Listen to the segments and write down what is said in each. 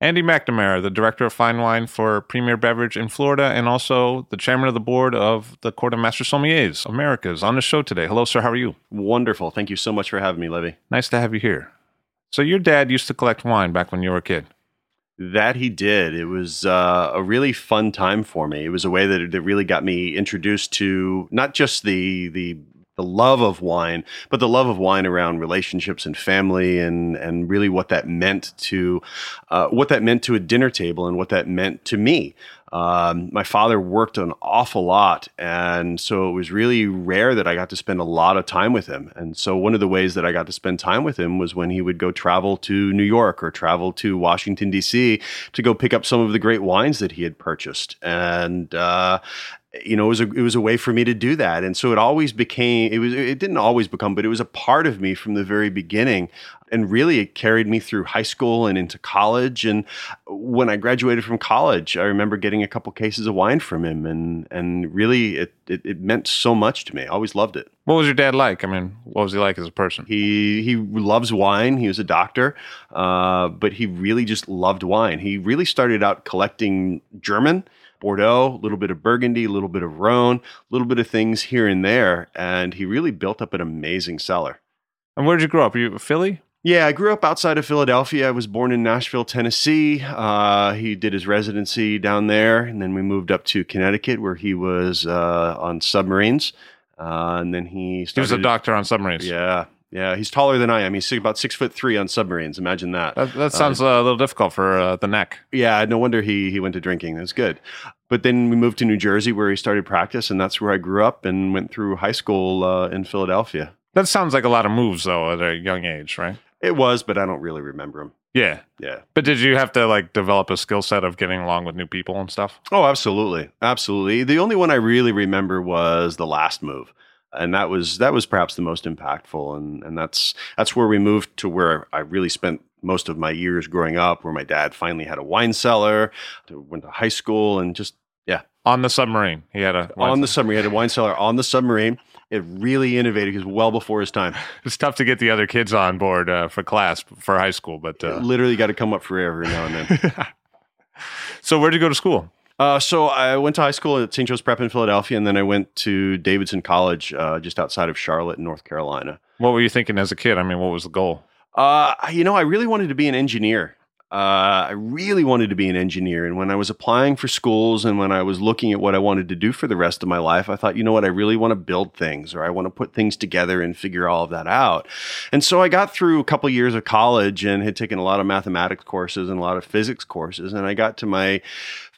Andy McNamara, the director of fine wine for Premier Beverage in Florida, and also the chairman of the board of the Court of Master Sommeliers Americas, on the show today. Hello, sir. How are you? Wonderful. Thank you so much for having me, Levi. Nice to have you here. So, your dad used to collect wine back when you were a kid. That he did. It was uh, a really fun time for me. It was a way that, that really got me introduced to not just the the the love of wine, but the love of wine around relationships and family, and and really what that meant to uh, what that meant to a dinner table, and what that meant to me. Um, my father worked an awful lot, and so it was really rare that I got to spend a lot of time with him. And so one of the ways that I got to spend time with him was when he would go travel to New York or travel to Washington D.C. to go pick up some of the great wines that he had purchased. And uh, you know, it was a it was a way for me to do that, and so it always became it was it didn't always become, but it was a part of me from the very beginning, and really it carried me through high school and into college. And when I graduated from college, I remember getting a couple cases of wine from him, and and really it it, it meant so much to me. I always loved it. What was your dad like? I mean, what was he like as a person? He he loves wine. He was a doctor, uh, but he really just loved wine. He really started out collecting German. Bordeaux, a little bit of Burgundy, a little bit of Rhone, a little bit of things here and there, and he really built up an amazing cellar. And where did you grow up? Are you Philly? Yeah, I grew up outside of Philadelphia. I was born in Nashville, Tennessee. Uh, he did his residency down there, and then we moved up to Connecticut, where he was uh, on submarines. Uh, and then he He was a doctor on submarines. Yeah, yeah. He's taller than I am. He's about six foot three on submarines. Imagine that. That, that sounds uh, a little difficult for uh, the neck. Yeah, no wonder he he went to drinking. That's good. But then we moved to New Jersey, where he started practice, and that's where I grew up and went through high school uh, in Philadelphia. That sounds like a lot of moves, though, at a young age, right? It was, but I don't really remember him. Yeah. Yeah. But did you have to like develop a skill set of getting along with new people and stuff? Oh, absolutely, absolutely. The only one I really remember was the last move, and that was that was perhaps the most impactful, and and that's that's where we moved to where I really spent most of my years growing up, where my dad finally had a wine cellar, to- went to high school, and just yeah, On the submarine, he had a. on the submarine, he had a wine cellar on the submarine. It really innovated. Was well before his time. It's tough to get the other kids on board uh, for class for high school, but uh, Literally got to come up for air every now and then. so where'd you go to school? Uh, so I went to high school at St. Joe's Prep in Philadelphia, and then I went to Davidson College, uh, just outside of Charlotte, in North Carolina. What were you thinking as a kid? I mean, what was the goal? Uh, you know, I really wanted to be an engineer. Uh, I really wanted to be an engineer. And when I was applying for schools and when I was looking at what I wanted to do for the rest of my life, I thought, you know what, I really want to build things or I want to put things together and figure all of that out. And so I got through a couple years of college and had taken a lot of mathematics courses and a lot of physics courses. And I got to my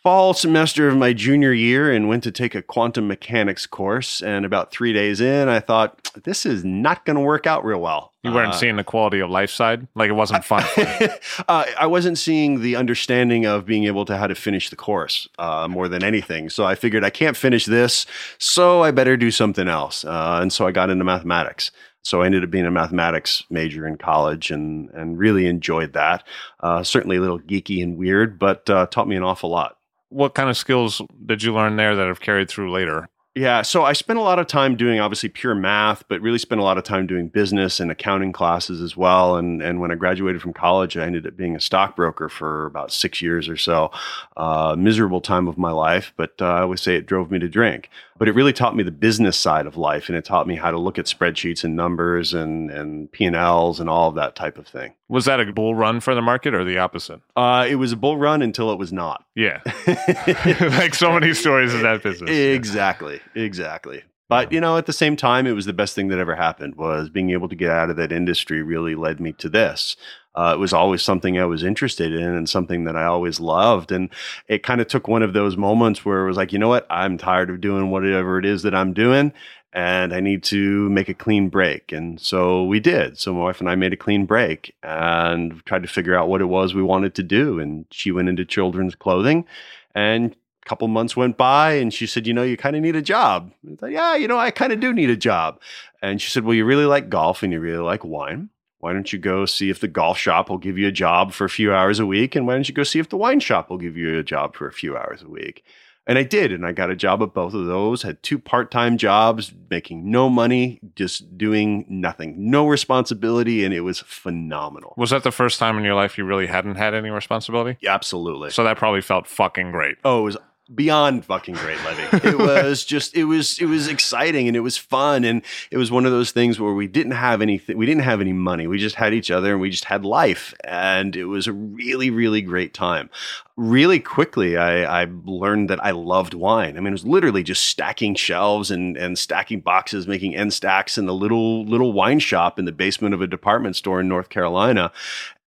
fall semester of my junior year and went to take a quantum mechanics course. And about three days in, I thought, this is not going to work out real well. You weren't Uh, seeing the quality of life side, like it wasn't fun. uh, I wasn't seeing the understanding of being able to how to finish the course uh, more than anything. So I figured I can't finish this, so I better do something else. Uh, and so I got into mathematics. So I ended up being a mathematics major in college and and really enjoyed that. Uh, certainly a little geeky and weird, but uh, taught me an awful lot. What kind of skills did you learn there that have carried through later? Yeah, so I spent a lot of time doing obviously pure math, but really spent a lot of time doing business and accounting classes as well. And and when I graduated from college, I ended up being a stockbroker for about six years or so. Uh, miserable time of my life, but uh, I always say it drove me to drink. But it really taught me the business side of life, and it taught me how to look at spreadsheets and numbers and and P and Ls and all of that type of thing. Was that a bull run for the market or the opposite? Uh, it was a bull run until it was not. Yeah, like so many stories in that business. Exactly, exactly. But you know, at the same time, it was the best thing that ever happened. Was being able to get out of that industry really led me to this. Uh, it was always something I was interested in and something that I always loved. And it kind of took one of those moments where it was like, you know what, I'm tired of doing whatever it is that I'm doing, and I need to make a clean break. And so we did. So my wife and I made a clean break and tried to figure out what it was we wanted to do. And she went into children's clothing and a couple months went by and she said, You know, you kind of need a job. I thought, yeah, you know, I kind of do need a job. And she said, Well, you really like golf and you really like wine. Why don't you go see if the golf shop will give you a job for a few hours a week? And why don't you go see if the wine shop will give you a job for a few hours a week? And I did. And I got a job at both of those, had two part time jobs, making no money, just doing nothing, no responsibility. And it was phenomenal. Was that the first time in your life you really hadn't had any responsibility? Yeah, absolutely. So that probably felt fucking great. Oh, it was beyond fucking great Levi. It was just it was it was exciting and it was fun and it was one of those things where we didn't have anything we didn't have any money. We just had each other and we just had life and it was a really really great time. Really quickly I, I learned that I loved wine. I mean it was literally just stacking shelves and and stacking boxes, making end stacks in the little little wine shop in the basement of a department store in North Carolina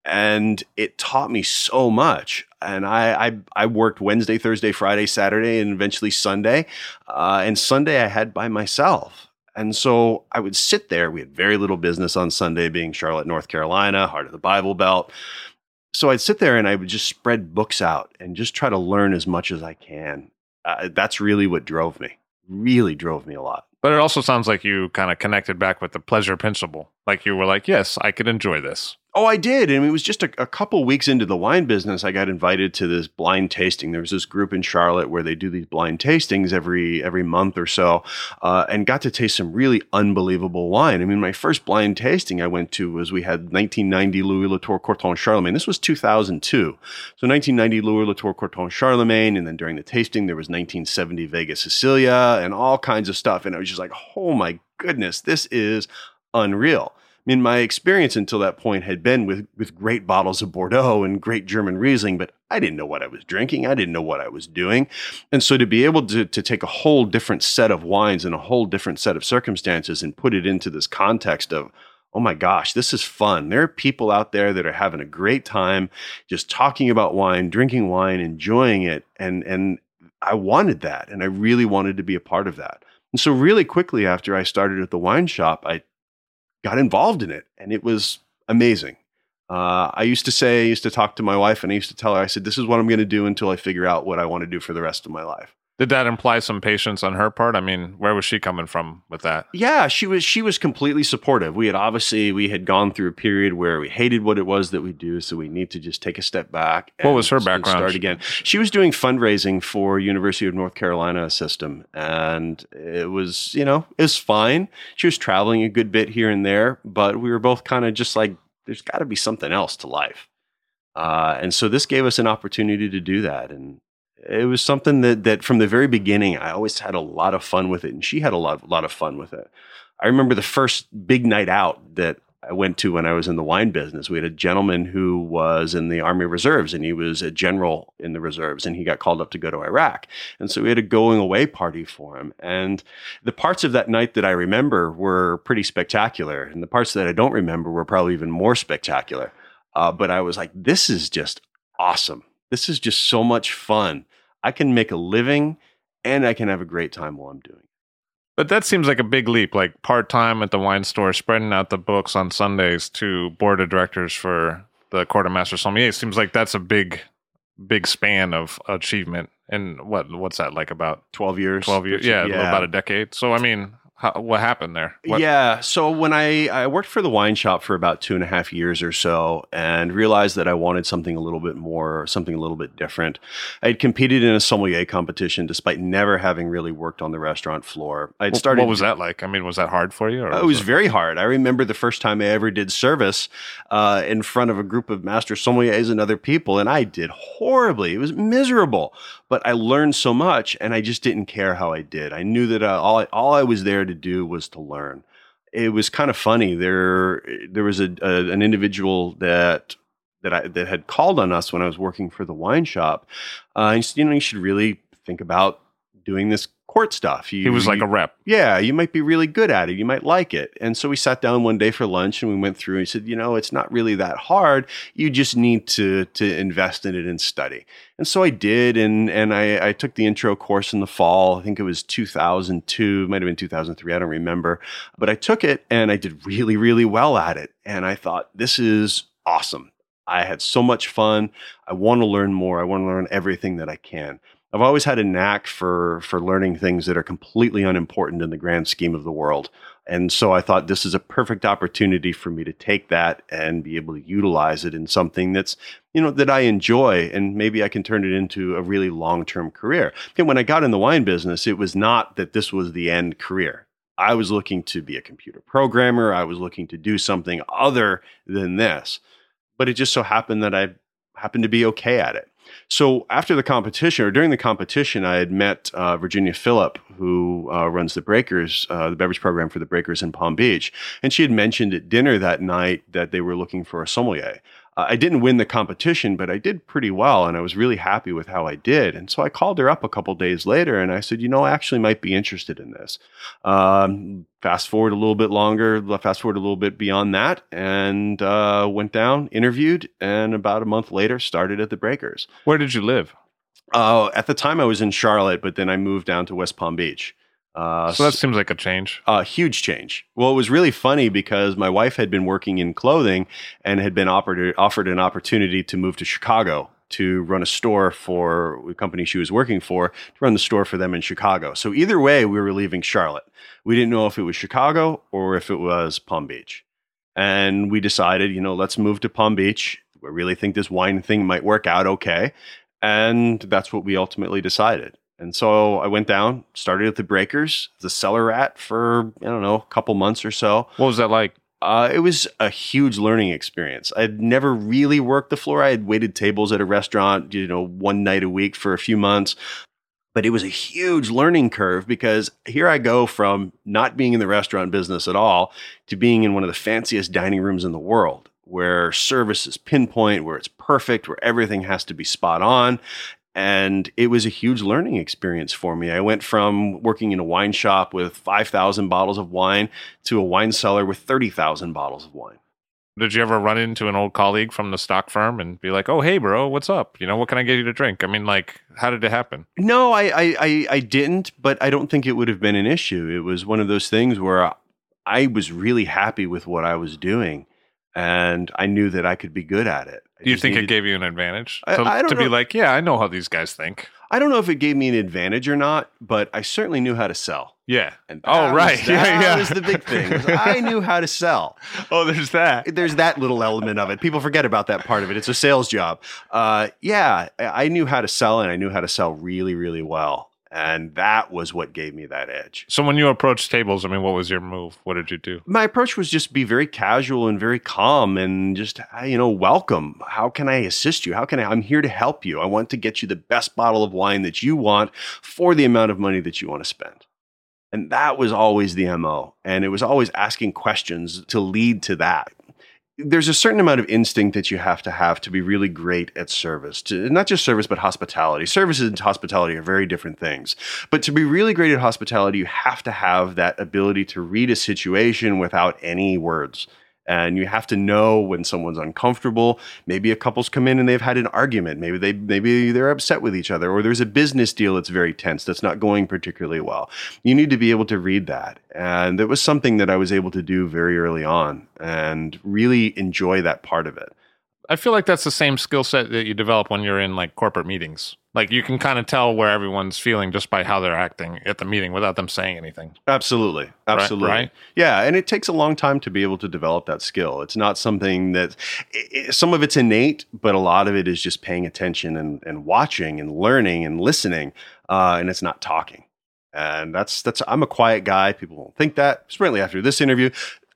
and it taught me so much. And I, I, I worked Wednesday, Thursday, Friday, Saturday, and eventually Sunday. Uh, and Sunday I had by myself. And so I would sit there. We had very little business on Sunday, being Charlotte, North Carolina, heart of the Bible Belt. So I'd sit there and I would just spread books out and just try to learn as much as I can. Uh, that's really what drove me. Really drove me a lot. But it also sounds like you kind of connected back with the pleasure principle. Like you were like, yes, I could enjoy this. Oh, I did. And it was just a, a, couple weeks into the wine business, I got invited to this blind tasting. There was this group in Charlotte where they do these blind tastings every every month or so, uh, and got to taste some really unbelievable wine. I mean, my first blind tasting I went to was we had 1990 Louis Latour Corton Charlemagne. This was 2002. So 1990 Louis Latour Corton Charlemagne, and then during the tasting there was 1970 Vega Sicilia and all kinds of stuff. And I was just like, oh my goodness, this is unreal. Mean, my experience until that point had been with, with great bottles of Bordeaux and great German Riesling, but I didn't know what I was drinking. I didn't know what I was doing. And so to be able to, to take a whole different set of wines and a whole different set of circumstances and put it into this context of, oh my gosh, this is fun. There are people out there that are having a great time just talking about wine, drinking wine, enjoying it. And, and I wanted that. And I really wanted to be a part of that. And so, really quickly after I started at the wine shop, I got involved in it, and it was amazing. Uh, I used to say, I used to talk to my wife, and I used to tell her, I said, "This is what I'm going to do until I figure out what I want to do for the rest of my life." Did that imply some patience on her part? I mean, where was she coming from with that? Yeah, she was she was completely supportive. We had obviously we had gone through a period where we hated what it was that we do, so we need to just take a step back. what was her background? Start again. She was doing fundraising for University of North Carolina system, and it was you know it was fine. She was traveling a good bit here and there, but we were both kind of just like, there's got to be something else to life. Uh, and so this gave us an opportunity to do that, and it was something that that from the very beginning I always had a lot of fun with it, and she had a lot lot of fun with it. I remember the first big night out that I went to when I was in the wine business. We had a gentleman who was in the Army Reserves and he was a general in the reserves and he got called up to go to Iraq. And so we had a going away party for him. And the parts of that night that I remember were pretty spectacular. And the parts that I don't remember were probably even more spectacular. Uh, but I was like, this is just awesome. This is just so much fun. I can make a living and I can have a great time while I'm doing it. But that seems like a big leap, like part time at the wine store, spreading out the books on Sundays to board of directors for the Court of Master Sommelier. Seems like that's a big, big span of achievement. And what what's that like? About twelve years. Twelve years, yeah, yeah. about a decade. So I mean, How, what happened there? What, Yeah. So when I, I worked for the wine shop for about two and a half years or so and realized that I wanted something a little bit more, something a little bit different. I had competed in a sommelier competition despite never having really worked on the restaurant floor. I'd started. What was that like? I mean, was that hard for you? Or Uh, It was very hard. I remember the first time I ever did service uh, in front of a group of master sommeliers and other people, and I did horribly. It was miserable, but I learned so much, and I just didn't care how I did. I knew that uh, all I, all I was there to do was to learn. It was kind of funny. There there was a, a an individual that that I that had called on us when I was working for the wine shop. Uh, said, you know, you should really think about doing this court stuff. You, he was like you- a rep. yeah, you might be really good at it. You might like it. And so we sat down one day for lunch and we went through and he said, you know, it's not really that hard. You just need to to invest in it and study. And so I did and and I, I took the intro course in the fall. I think it was 2002, it might have been 2003, I don't remember. But I took it and I did really, really well at it. And I thought, this is awesome. I had so much fun. I want to learn more. I want to learn everything that I can. I've always had a knack for for learning things that are completely unimportant in the grand scheme of the world. And so I thought this is a perfect opportunity for me to take that and be able to utilize it in something that's, you know, that I enjoy and maybe I can turn it into a really long-term career. And when I got in the wine business, it was not that this was the end career. I was looking to be a computer programmer, I was looking to do something other than this. But it just so happened that I happened to be okay at it. So after the competition, or during the competition, I had met uh, Virginia Phillip, who uh, runs the Breakers, uh, the beverage program for the Breakers in Palm Beach, and she had mentioned at dinner that night that they were looking for a sommelier. I didn't win the competition, but I did pretty well, and I was really happy with how I did. And so I called her up a couple days later, and I said, "You know, I actually might be interested in this." Um, fast forward a little bit longer, fast forward a little bit beyond that, and uh, went down, interviewed, and about a month later, started at the Breakers. Where did you live? Uh, at the time, I was in Charlotte, but then I moved down to West Palm Beach. Uh, So that seems like a change. a huge change. Well, it was really funny because my wife had been working in clothing and had been offered offered an opportunity to move to Chicago to run a store for the company she was working for to run the store for them in Chicago. So either way, we were leaving Charlotte. We didn't know if it was Chicago or if it was Palm Beach. And we decided, you know, let's move to Palm Beach. We really think this wine thing might work out okay. And that's what we ultimately decided. And so I went down, started at the Breakers, the cellar rat for, I don't know, a couple months or so. What was that like? Uh, it was a huge learning experience. I'd never really worked the floor. I had waited tables at a restaurant, you know, one night a week for a few months. But it was a huge learning curve because here I go from not being in the restaurant business at all to being in one of the fanciest dining rooms in the world where service is pinpoint, where it's perfect, where everything has to be spot on. And it was a huge learning experience for me. I went from working in a wine shop with 5,000 bottles of wine to a wine cellar with 30,000 bottles of wine. Did you ever run into an old colleague from the stock firm and be like, "Oh, hey, bro, what's up? You know, what can I get you to drink?" I mean, like, how did it happen? No, I, I, I, I didn't, but I don't think it would have been an issue. It was one of those things where I was really happy with what I was doing and I knew that I could be good at it. I Do you think it gave you an advantage to, I don't to be like, "Yeah, I know how these guys think." I don't know if it gave me an advantage or not, but I certainly knew how to sell. Yeah. And Oh, right. was, Yeah, that yeah. was the big thing. I knew how to sell. Oh, there's that. There's that little element of it. People forget about that part of it. It's a sales job. Uh, yeah, I I knew how to sell, and I knew how to sell really, really well. And that was what gave me that edge. So when you approached tables, I mean, what was your move? What did you do? my approach was just be very casual and very calm and just uh, you know welcome how can i assist you how can i i'm here to help you i want to get you the best bottle of wine that you want for the amount of money that you want to spend and that was always the mo and it was always asking questions to lead to that there's a certain amount of instinct that you have to have to be really great at service to not just service but hospitality. Service and hospitality are very different things. But to be really great at hospitality you have to have that ability to read a situation without any words and you have to know when someone's uncomfortable. Maybe a couple's come in and they've had an argument. Maybe they maybe they're upset with each other or there's a business deal that's very tense that's not going particularly well. You need to be able to read that. And it was something that i was able to do very early on and really enjoy that part of it. I feel like that's the same skill set that you develop when you're in like corporate meetings. Like you can kind of tell where everyone's feeling just by how they're acting at the meeting without them saying anything. Absolutely. Absolutely. right? Yeah. And it takes a long time to be able to develop that skill. It's not something that i i some of it's innate, but a lot of it is just paying attention and, and watching and learning and listening. Uh, and it's not talking. And that's, that's, I'm a quiet guy. People won't think that. Certainly after this interview,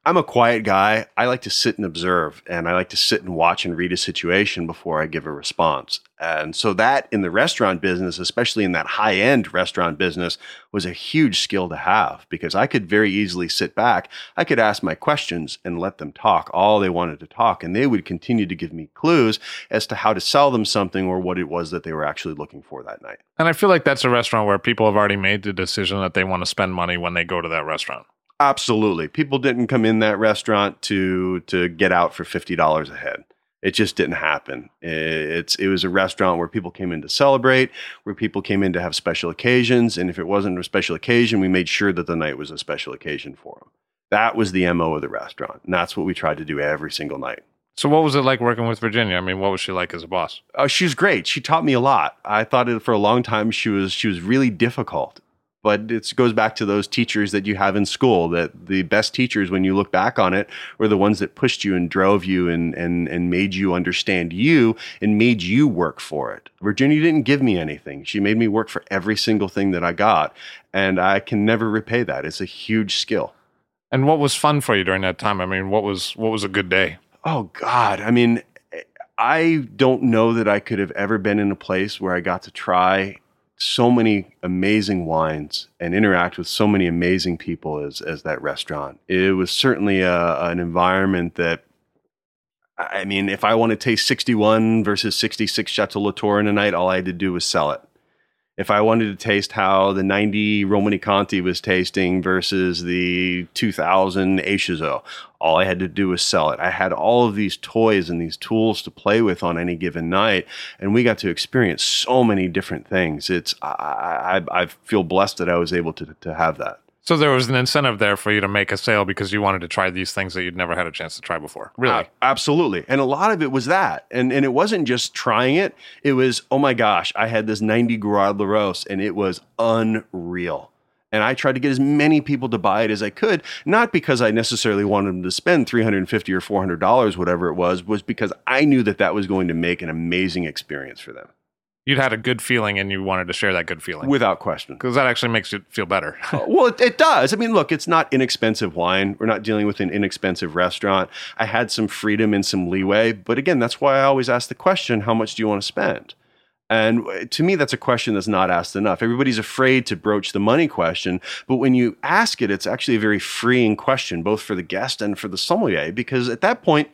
I'm a quiet guy. I like to sit and observe and I like to sit and watch and read a situation before I give a response. And so that in the restaurant business, especially in that high end restaurant business, was a huge skill to have because I could very easily sit back. I could ask my questions and let them talk all they wanted to talk. And they would continue to give me clues as to how to sell them something or what it was that they were actually looking for that night. And I feel like that's a restaurant where people have already made the decision that they want to spend money when they go to that restaurant. Absolutely. People didn't come in that restaurant to to get out for fifty dollars a head. It just didn't happen. It's it was a restaurant where people came in to celebrate, where people came in to have special occasions, and if it wasn't a special occasion, we made sure that the night was a special occasion for them. That was the mo of the restaurant, and that's what we tried to do every single night. So what was it like working with Virginia? I mean, what was she like as a boss? Oh, she was great. She taught me a lot. I thought it for a long time she was she was really difficult. But it goes back to those teachers that you have in school. That the best teachers, when you look back on it, were the ones that pushed you and drove you and and and made you understand you and made you work for it. Virginia didn't give me anything. She made me work for every single thing that I got, and I can never repay that. It's a huge skill. And what was fun for you during that time? I mean, what was what was a good day? Oh God, I mean, I don't know that I could have ever been in a place where I got to try so many amazing wines and interact with so many amazing people as as that restaurant. It was certainly a, an environment that. I mean, if I want to taste 61 versus 66 Chateau Latour in a night, all I had to do was sell it. If I wanted to taste how the 90 Romanée-Conti was tasting versus the 2000 Échezeaux, all I had to do was sell it. I had all of these toys and these tools to play with on any given night, and we got to experience so many different things. It's I, I, I feel blessed that I was able to to have that. So there was an incentive there for you to make a sale because you wanted to try these things that you'd never had a chance to try before. Really? A- absolutely. And a lot of it was that. And and it wasn't just trying it. It was, oh my gosh, I had this 90 Gruaud Larose and it was unreal. And I tried to get as many people to buy it as I could, not because I necessarily wanted them to spend 350 or $400 whatever it was, was because I knew that that was going to make an amazing experience for them. You'd had a good feeling and you wanted to share that good feeling. Without question. Because that actually makes you feel better. well, it, it does. I mean, look, it's not inexpensive wine. We're not dealing with an inexpensive restaurant. I had some freedom and some leeway, but again, that's why I always ask the question: How much do you want to spend? And uh, to me, that's a question that's not asked enough. Everybody's afraid to broach the money question, but when you ask it, it's actually a very freeing question, both for the guest and for the sommelier, because at that point,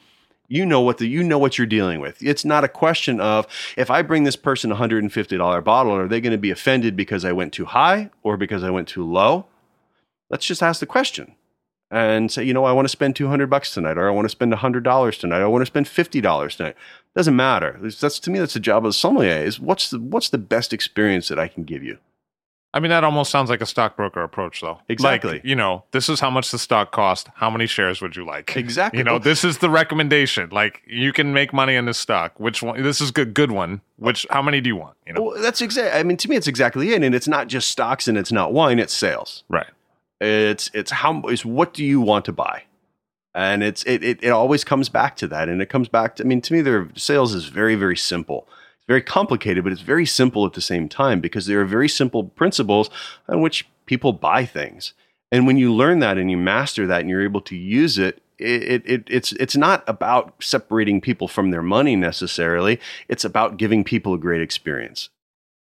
you know what the you know what you're dealing with. It's not a question of if I bring this person a hundred and fifty dollar bottle, are they going to be offended because I went too high or because I went too low? Let's just ask the question and say, you know, I want to spend two hundred bucks tonight, or I want to spend hundred dollars tonight, or I want to spend fifty dollars tonight. Doesn't matter. That's to me, that's the job of the sommelier. Is what's the what's the best experience that I can give you? I mean, that almost sounds like a stockbroker approach, though. Exactly. Like, you know, this is how much the stock cost. How many shares would you like? Exactly. You know, this is the recommendation. Like, you can make money in this stock. Which one? This is good. Good one. Which? How many do you want? You know. Well, that's exactly. I mean, to me, it's exactly it. And it's not just stocks, and it's not wine. It's sales. Right. It's it's how is what do you want to buy, and it's it, it it always comes back to that, and it comes back to. I mean, to me, their sales is very very simple. Very complicated, but it's very simple at the same time because there are very simple principles on which people buy things. And when you learn that and you master that and you're able to use it, it, it, it's it's not about separating people from their money necessarily. It's about giving people a great experience.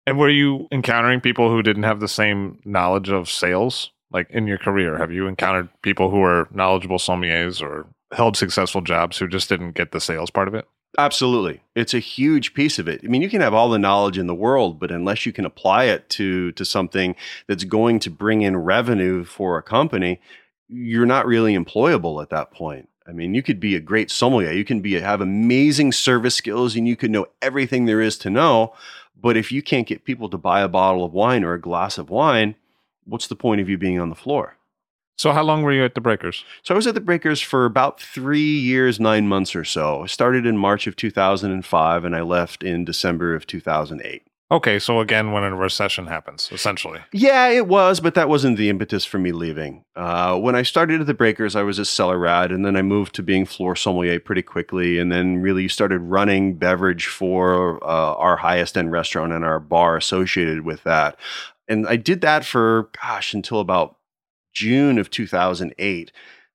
And were you encountering people who didn't have the same knowledge of sales? Like in your career, have you encountered people who are knowledgeable sommeliers or held successful jobs who just didn't get the sales part of it? Absolutely. It's a huge piece of it. I mean, you can have all the knowledge in the world, but unless you can apply it to to something that's going to bring in revenue for a company, you're not really employable at that point. I mean, you could be a great sommelier, you can be have amazing service skills and you could know everything there is to know, but if you can't get people to buy a bottle of wine or a glass of wine, what's the point of you being on the floor? So, how long were you at the Breakers? So I was at the Breakers for about three years, nine months or so. I started in March of 2005 and I left in December of 2008. Okay, so again, when a recession happens, essentially. Yeah, it was, but that wasn't the impetus for me leaving. Uh, when I started at the Breakers, I was a cellar rat, and then I moved to being floor sommelier pretty quickly, and then really started running beverage for uh, our highest end restaurant and our bar associated with that. And I did that for, gosh, until about June of 2008.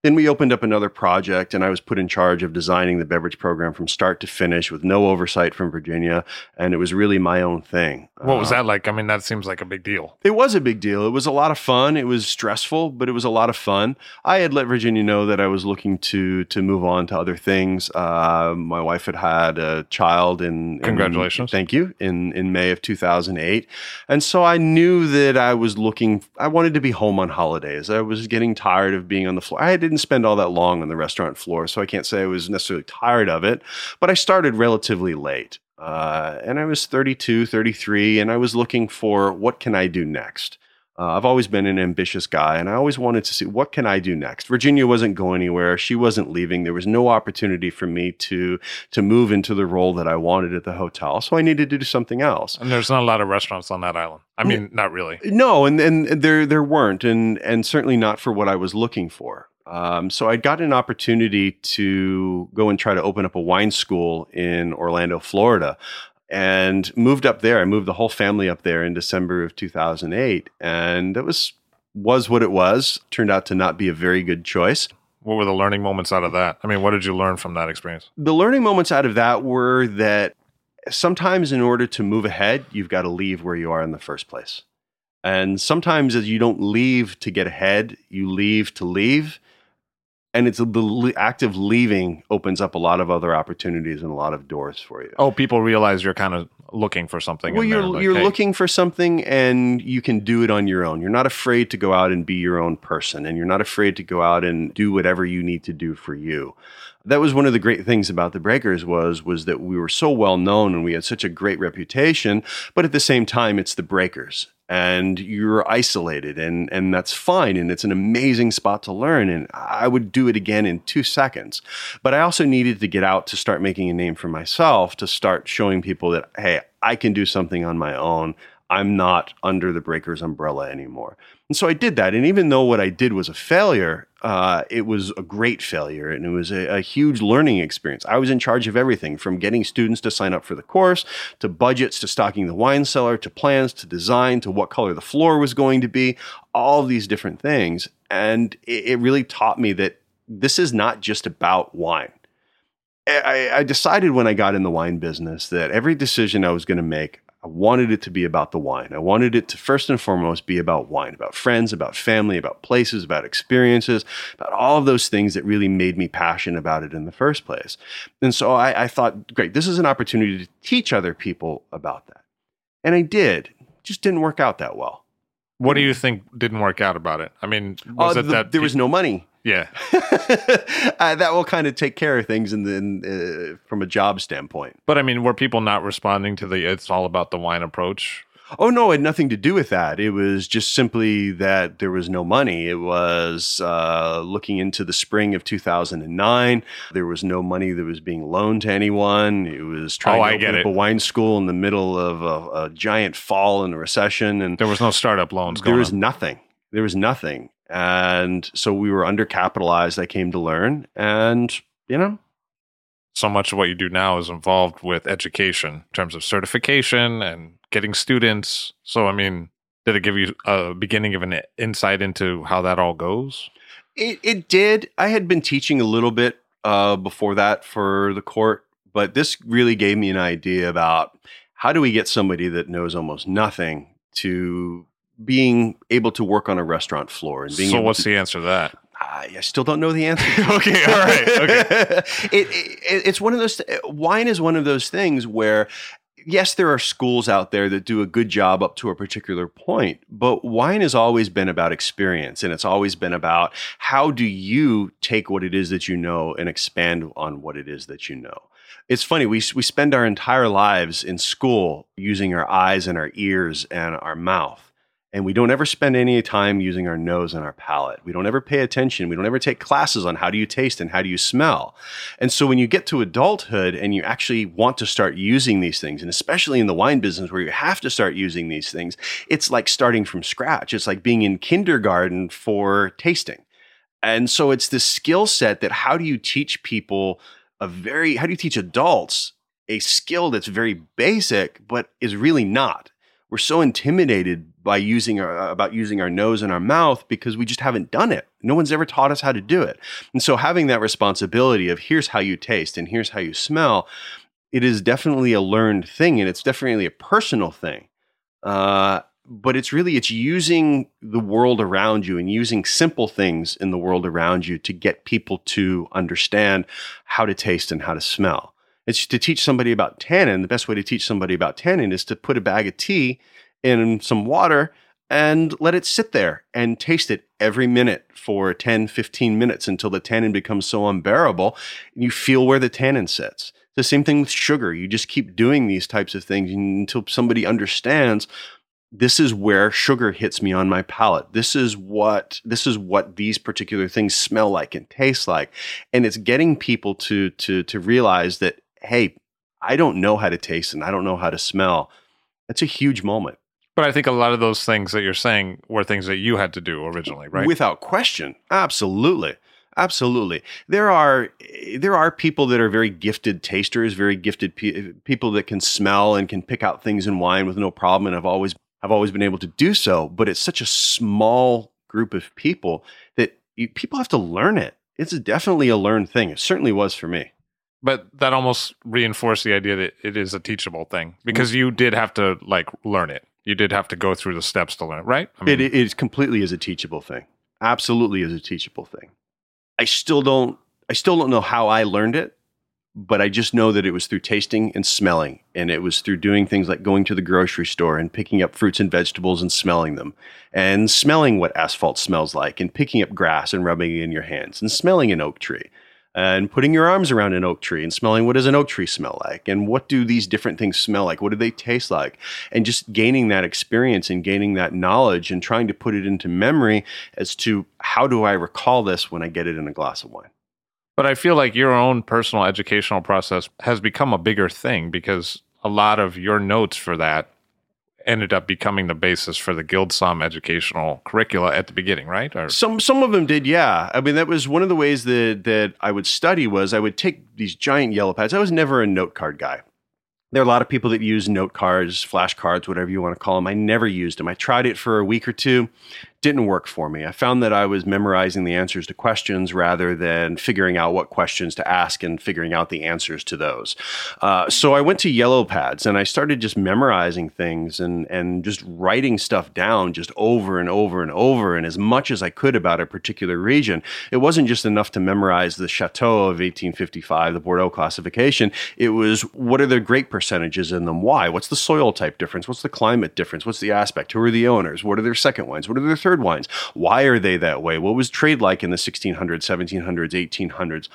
Then we opened up another project, and I was put in charge of designing the beverage program from start to finish with no oversight from Virginia. And it was really my own thing. What was Uh, that like? I mean, that seems like a big deal. It was a big deal. It was a lot of fun. It was stressful, but it was a lot of fun. I had let Virginia know that I was looking to to move on to other things. Uh, my wife had had a child in, in Congratulations. thank you in in May of 2008, and so I knew that I was looking. I wanted to be home on holidays. I was getting tired of being on the floor. I didn't spend all that long on the restaurant floor, so I can't say I was necessarily tired of it. But I started relatively late. Uh, and I was 32, 33, and I was looking for what can I do next? Uh, I've always been an ambitious guy, and I always wanted to see what can I do next. Virginia wasn't going anywhere; she wasn't leaving. There was no opportunity for me to to move into the role that I wanted at the hotel, so I needed to do something else. And there's not a lot of restaurants on that island. I mean, not really. No, and and there there weren't, and and certainly not for what I was looking for. Um, so I got an opportunity to go and try to open up a wine school in Orlando, Florida, and moved up there. I moved the whole family up there in December of 2008, and that was was what it was. Turned out to not be a very good choice. What were the learning moments out of that? I mean, what did you learn from that experience? The learning moments out of that were that sometimes in order to move ahead, you've got to leave where you are in the first place. And sometimes as you don't leave to get ahead, you leave to leave. And it's the act of leaving opens up a lot of other opportunities and a lot of doors for you. Oh, people realize you're kind of looking for something. well, you're like, you're "Hey." looking for something, and you can do it on your own. You're not afraid to go out and be your own person, and you're not afraid to go out and do whatever you need to do for you. That was one of the great things about the Breakers was was that we were so well known and we had such a great reputation, but at the same time, it's the Breakers. And you're isolated, and, and that's fine. And it's an amazing spot to learn. And I would do it again in two seconds. But I also needed to get out to start making a name for myself, to start showing people that, hey, I can do something on my own. I'm not under the Breakers umbrella anymore. And so I did that. And even though what I did was a failure, uh, it was a great failure and it was a, a huge learning experience. I was in charge of everything from getting students to sign up for the course, to budgets, to stocking the wine cellar, to plans, to design, to what color the floor was going to be, all these different things. And it, it really taught me that this is not just about wine. I, I decided when I got in the wine business that every decision I was going to make, I wanted it to be about the wine. I wanted it to first and foremost be about wine, about friends, about family, about places, about experiences, about all of those things that really made me passionate about it in the first place. And so I, I thought, great, this is an opportunity to teach other people about that. And I did. Just didn't work out that well. What do you think didn't work out about it? I mean, was Uh, it the- that there was no money. Yeah, uh, that will kind of take care of things in the, in, uh, from a job standpoint. but I mean, were people not responding to the "it's all about the wine" approach? Oh no, it had nothing to do with that. It was just simply that there was no money. It was uh, looking into the spring of 2009. There was no money that was being loaned to anyone. It was trying Oh, to I open get up it. a wine school in the middle of a, a giant fall and a recession, and There was no startup loans there was on. nothing. There was nothing, and so we were undercapitalized. I came to learn, and you know, so much of what you do now is involved with education in terms of certification and getting students. So, I mean, did it give you a beginning of an insight into how that all goes? It, it did. I had been teaching a little bit uh, before that for the court, but this really gave me an idea about how do we get somebody that knows almost nothing to being able to work on a restaurant floor and being So, what's to, the answer to that? I, I still don't know the answer. okay, all right, okay. it, it, it's one of those. Wine is one of those things where, yes, there are schools out there that do a good job up to a particular point, but wine has always been about experience, and it's always been about how do you take what it is that you know and expand on what it is that you know. It's funny we we spend our entire lives in school using our eyes and our ears and our mouth. And we don't ever spend any time using our nose and our palate. We don't ever pay attention. We don't ever take classes on how do you taste and how do you smell. And so when you get to adulthood and you actually want to start using these things, and especially in the wine business where you have to start using these things, it's like starting from scratch. It's like being in kindergarten for tasting. And so it's this skill set that how do you teach people a very, how do you teach adults a skill that's very basic, but is really not? We're so intimidated by using our, about using our nose and our mouth because we just haven't done it. No one's ever taught us how to do it. And so having that responsibility of here's how you taste and here's how you smell, it is definitely a learned thing and it's definitely a personal thing. Uh, but it's really it's using the world around you and using simple things in the world around you to get people to understand how to taste and how to smell it's to teach somebody about tannin. The best way to teach somebody about tannin is to put a bag of tea in some water and let it sit there and taste it every minute for 10 15 minutes until the tannin becomes so unbearable and you feel where the tannin sits. The same thing with sugar. You just keep doing these types of things until somebody understands this is where sugar hits me on my palate. This is what this is what these particular things smell like and taste like. And it's getting people to to to realize that hey i don't know how to taste and i don't know how to smell that's a huge moment but I think a lot of those things that you're saying were things that you had to do originally, right? without question absolutely absolutely there are there are people that are very gifted tasters very gifted pe- people that can smell and can pick out things in wine with no problem and i've always I've always been able to do so, but it's such a small group of people that you, people have to learn it. It's definitely a learned thing. It certainly was for me. But that almost reinforced the idea that it is a teachable thing because you did have to like learn it. You did have to go through the steps to learn it, right? I mean, it, it is completely is a teachable thing. Absolutely is a teachable thing. I still don't I still don't know how I learned it but I just know that it was through tasting and smelling. And it was through doing things like going to the grocery store and picking up fruits and vegetables and smelling them, and smelling what asphalt smells like, and picking up grass and rubbing it in your hands, and smelling an oak tree, and putting your arms around an oak tree and smelling what does an oak tree smell like, and what do these different things smell like, what do they taste like, and just gaining that experience and gaining that knowledge and trying to put it into memory as to how do I recall this when I get it in a glass of wine. But I feel like your own personal educational process has become a bigger thing because a lot of your notes for that ended up becoming the basis for the GuildSomm educational curricula at the beginning, right? Or some some of them did, yeah. I mean, that was one of the ways that that I would study was I would take these giant yellow pads. I was never a note card guy. There are a lot of people that use note cards, flashcards, whatever you want to call them. I never used them. I tried it for a week or two, didn't work for me. I found that I was memorizing the answers to questions rather than figuring out what questions to ask and figuring out the answers to those. Uh, so I went to yellow pads and I started just memorizing things and and just writing stuff down just over and over and over and as much as I could about a particular region. It wasn't just enough to memorize the Chateau of 1855, the Bordeaux classification. It was what are the great percentages in them? Why? What's the soil type difference? What's the climate difference? What's the aspect? Who are the owners? What are their second wines? What are their third wines. Why are they that way? What was trade like in the 1600s, 1700s, 1800s?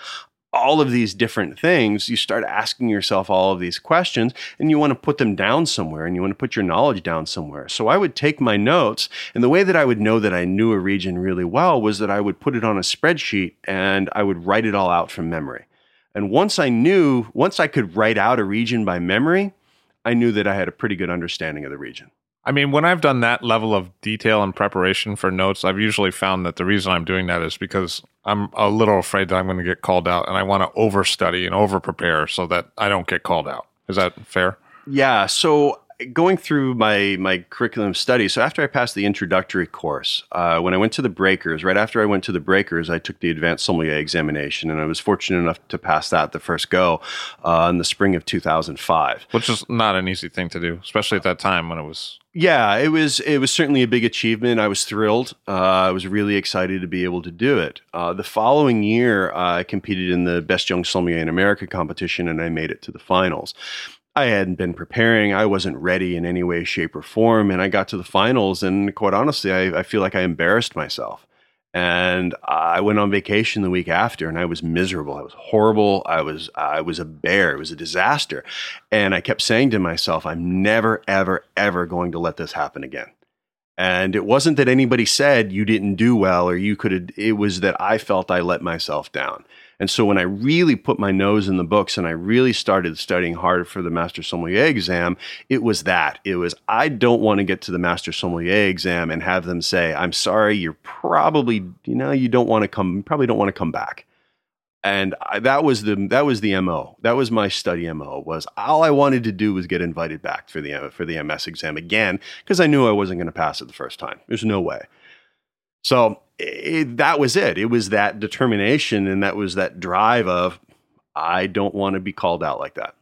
all of these different things, you start asking yourself all of these questions and you want to put them down somewhere and you want to put your knowledge down somewhere. So I would take my notes and the way that I would know that I knew a region really well was that I would put it on a spreadsheet and I would write it all out from memory. And once I knew, once I could write out a region by memory, I knew that I had a pretty good understanding of the region. I mean, when I've done that level of detail and preparation for notes, I've usually found that the reason I'm doing that is because I'm a little afraid that I'm going to get called out and I want to overstudy and overprepare so that I don't get called out. Is that fair? Yeah. So going through my my curriculum study so after i passed the introductory course uh, when i went to the breakers right after i went to the breakers i took the advanced sommelier examination and i was fortunate enough to pass that the first go uh, in the spring of 2005 which is not an easy thing to do especially at that time when it was yeah it was it was certainly a big achievement. I was thrilled. Uh, i was really excited to be able to do it. Uh, the following year i competed in the best young sommelier in america competition and i made it to the finals I hadn't been preparing. I wasn't ready in any way, shape, or form. And I got to the finals, and quite honestly, I, I, feel like I embarrassed myself. And I went on vacation the week after, and I was miserable. I was horrible. I was I was a bear. It was a disaster. And I kept saying to myself, "I'm never, ever, ever going to let this happen again." And it wasn't that anybody said you didn't do well or you could, it was that I felt I let myself down. And so when I really put my nose in the books and I really started studying hard for the Master Sommelier exam, it was that. It was, I don't want to get to the Master Sommelier exam and have them say, I'm sorry, you're probably, you know, you don't want to come, you probably don't want to come back and I, that was the that was the mo that was my study mo was all i wanted to do was get invited back for the for the ms exam again because i knew i wasn't going to pass it the first time. There's no way. So it, that was it it was that determination and that was that drive of i don't want to be called out like that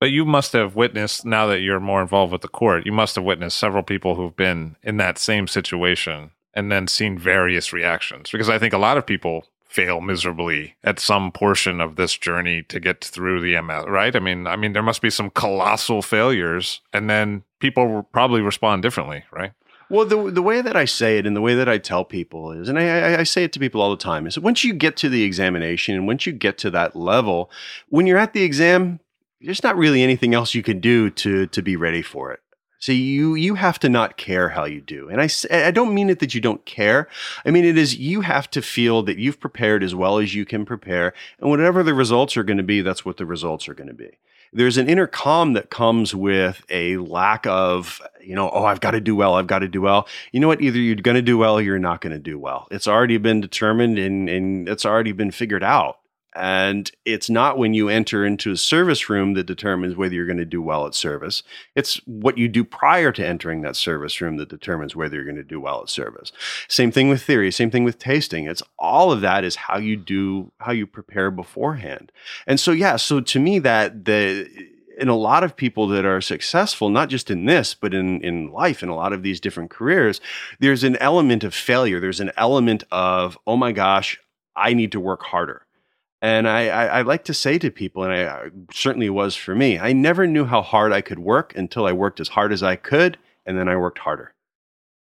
but you must have witnessed now that you're more involved with the court you must have witnessed several people who've been in that same situation and then seen various reactions because i think a lot of people fail miserably at some portion of this journey to get through the MS, right? I mean, I mean, there must be some colossal failures, and then people probably respond differently, right? Well, the the way that I say it and the way that I tell people is, and I, I say it to people all the time, is once you get to the examination and once you get to that level, when you're at the exam, there's not really anything else you can do to to be ready for it. So you you have to not care how you do. And I I don't mean it that you don't care. I mean it is you have to feel that you've prepared as well as you can prepare and whatever the results are going to be that's what the results are going to be. There's an inner calm that comes with a lack of, you know, oh, I've got to do well, I've got to do well. You know what? Either you're going to do well or you're not going to do well. It's already been determined and, and it's already been figured out. And it's not when you enter into a service room that determines whether you're going to do well at service. It's what you do prior to entering that service room that determines whether you're going to do well at service. Same thing with theory, same thing with tasting. It's all of that is how you do, how you prepare beforehand. And so, yeah, so to me, that the, in a lot of people that are successful, not just in this, but in, in life, in a lot of these different careers, there's an element of failure. There's an element of, oh my gosh, I need to work harder. And I, I, I, like to say to people, and I, I certainly was for me, I never knew how hard I could work until I worked as hard as I could, and then I worked harder.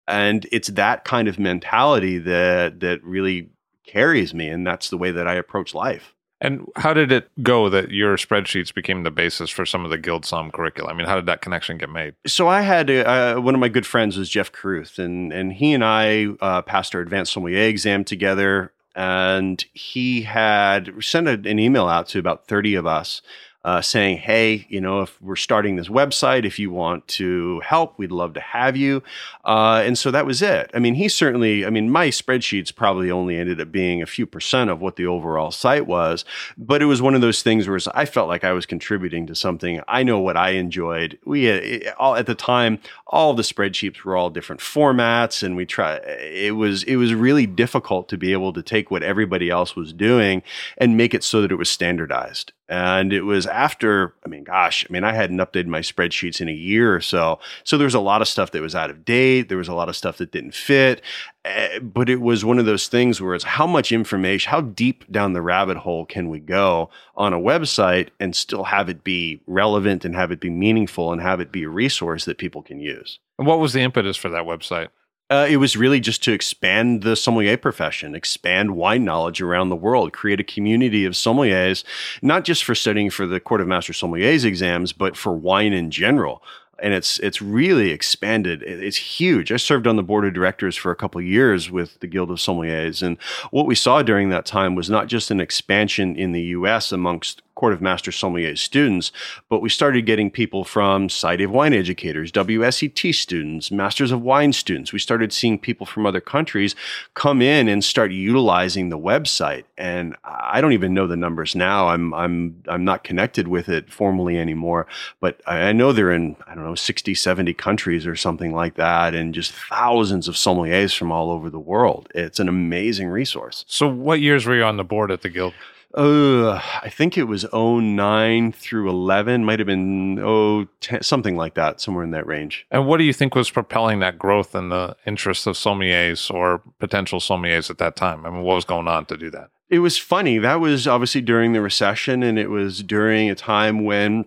And it's that kind of mentality that that really carries me, and that's the way that I approach life. And how did it go that your spreadsheets became the basis for some of the Guild Somm curricula? I mean, how did that connection get made? So I had uh, one of my good friends was Geoff Kruth, and and he and I uh, passed our advanced sommelier exam together and he had sent an email out to about 30 of us uh, saying, hey, you know, if we're starting this website, if you want to help, we'd love to have you. Uh, and so that was it. I mean, he certainly, I mean, my spreadsheets probably only ended up being a few percent of what the overall site was, but it was one of those things where I felt like I was contributing to something. I know what I enjoyed. We, uh, all, at the time, all the spreadsheets were all different formats, and we try, it was, it was really difficult to be able to take what everybody else was doing and make it so that it was standardized. And it was after, I mean, gosh, I mean, I hadn't updated my spreadsheets in a year or so. So there was a lot of stuff that was out of date. There was a lot of stuff that didn't fit. Uh, but it was one of those things where it's how much information, how deep down the rabbit hole can we go on a website and still have it be relevant and have it be meaningful and have it be a resource that people can use. And what was the impetus for that website? Uh, it was really just to expand the sommelier profession, expand wine knowledge around the world, create a community of sommeliers, not just for studying for the Court of Master Sommeliers exams, but for wine in general and it's it's really expanded. It's huge. I served on the board of directors for a couple years with the Guild of Sommeliers, and what we saw during that time was not just an expansion in the U.S. amongst Court of Master Sommelier students, but we started getting people from Society of Wine Educators, WSET students, Masters of Wine students. We started seeing people from other countries come in and start utilizing the website. And I don't even know the numbers now. I'm I'm I'm not connected with it formally anymore, but I know they're in I don't know 60, 70 countries or something like that, and just thousands of sommeliers from all over the world. It's an amazing resource. So, what years were you on the board at the guild? Uh, I think it was 09 through 11, might have been oh 10, something like that, somewhere in that range. And what do you think was propelling that growth in the interest of sommeliers or potential sommeliers at that time? I mean, what was going on to do that? It was funny. That was obviously during the recession, and it was during a time when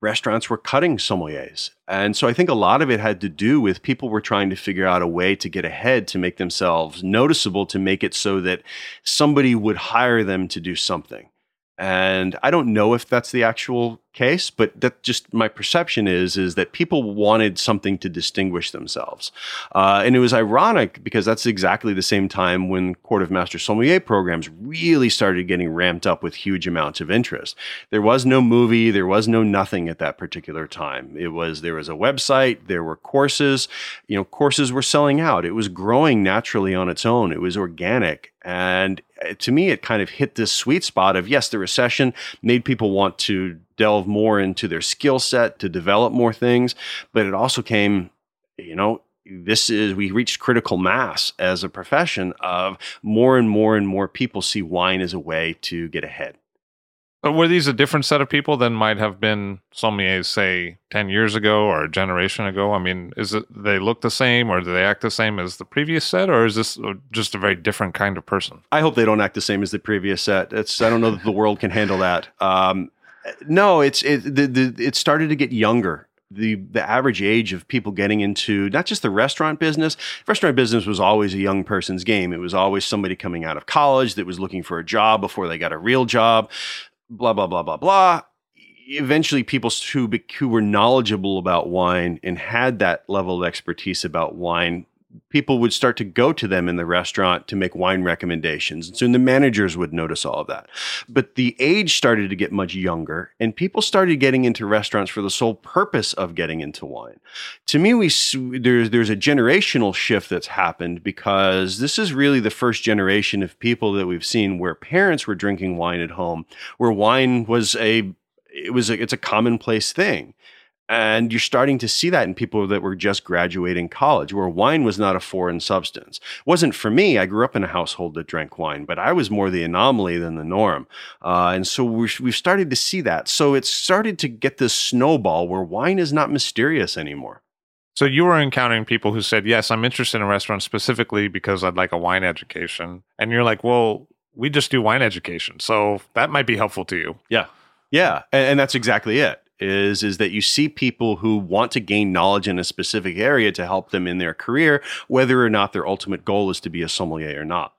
restaurants were cutting sommeliers. And so I think a lot of it had to do with people were trying to figure out a way to get ahead to make themselves noticeable, to make it so that somebody would hire them to do something. And I don't know if that's the actual case, but that just my perception is is that people wanted something to distinguish themselves, uh, and it was ironic because that's exactly the same time when Court of Master Sommelier programs really started getting ramped up with huge amounts of interest. There was no movie, there was no nothing at that particular time. It was there was a website, there were courses, you know, courses were selling out. It was growing naturally on its own. It was organic, and uh, to me, it kind of hit this sweet spot of yes, the recession made people want to delve more into their skill set to develop more things, but it also came, you know, this is we reached critical mass as a profession of more and more and more people see wine as a way to get ahead. But were these a different set of people than might have been sommeliers, say, 10 years ago or a generation ago? I mean, is it they look the same or do they act the same as the previous set, or is this just a very different kind of person? I hope they don't act the same as the previous set. It's I don't know that the world can handle that. Um, no, it's it the, the it started to get younger the the average age of people getting into not just the restaurant business. Restaurant business was always a young person's game. It was always somebody coming out of college that was looking for a job before they got a real job blah blah blah blah blah. Eventually, people who who were knowledgeable about wine and had that level of expertise about wine people would start to go to them in the restaurant to make wine recommendations. And soon the managers would notice all of that. But the age started to get much younger, and people started getting into restaurants for the sole purpose of getting into wine. To me, we there's there's a generational shift that's happened because this is really the first generation of people that we've seen where parents were drinking wine at home, where wine was a it was a, it's a commonplace thing. And you're starting to see that in people that were just graduating college, where wine was not a foreign substance. It wasn't for me. I grew up in a household that drank wine, but I was more the anomaly than the norm. Uh, and so we've started to see that. So it's started to get this snowball where wine is not mysterious anymore. So you were encountering people who said, "Yes, I'm interested in restaurants specifically because I'd like a wine education," and you're like, "Well, we just do wine education, so that might be helpful to you." Yeah, yeah, and, and that's exactly it is is that you see people who want to gain knowledge in a specific area to help them in their career, whether or not their ultimate goal is to be a sommelier or not.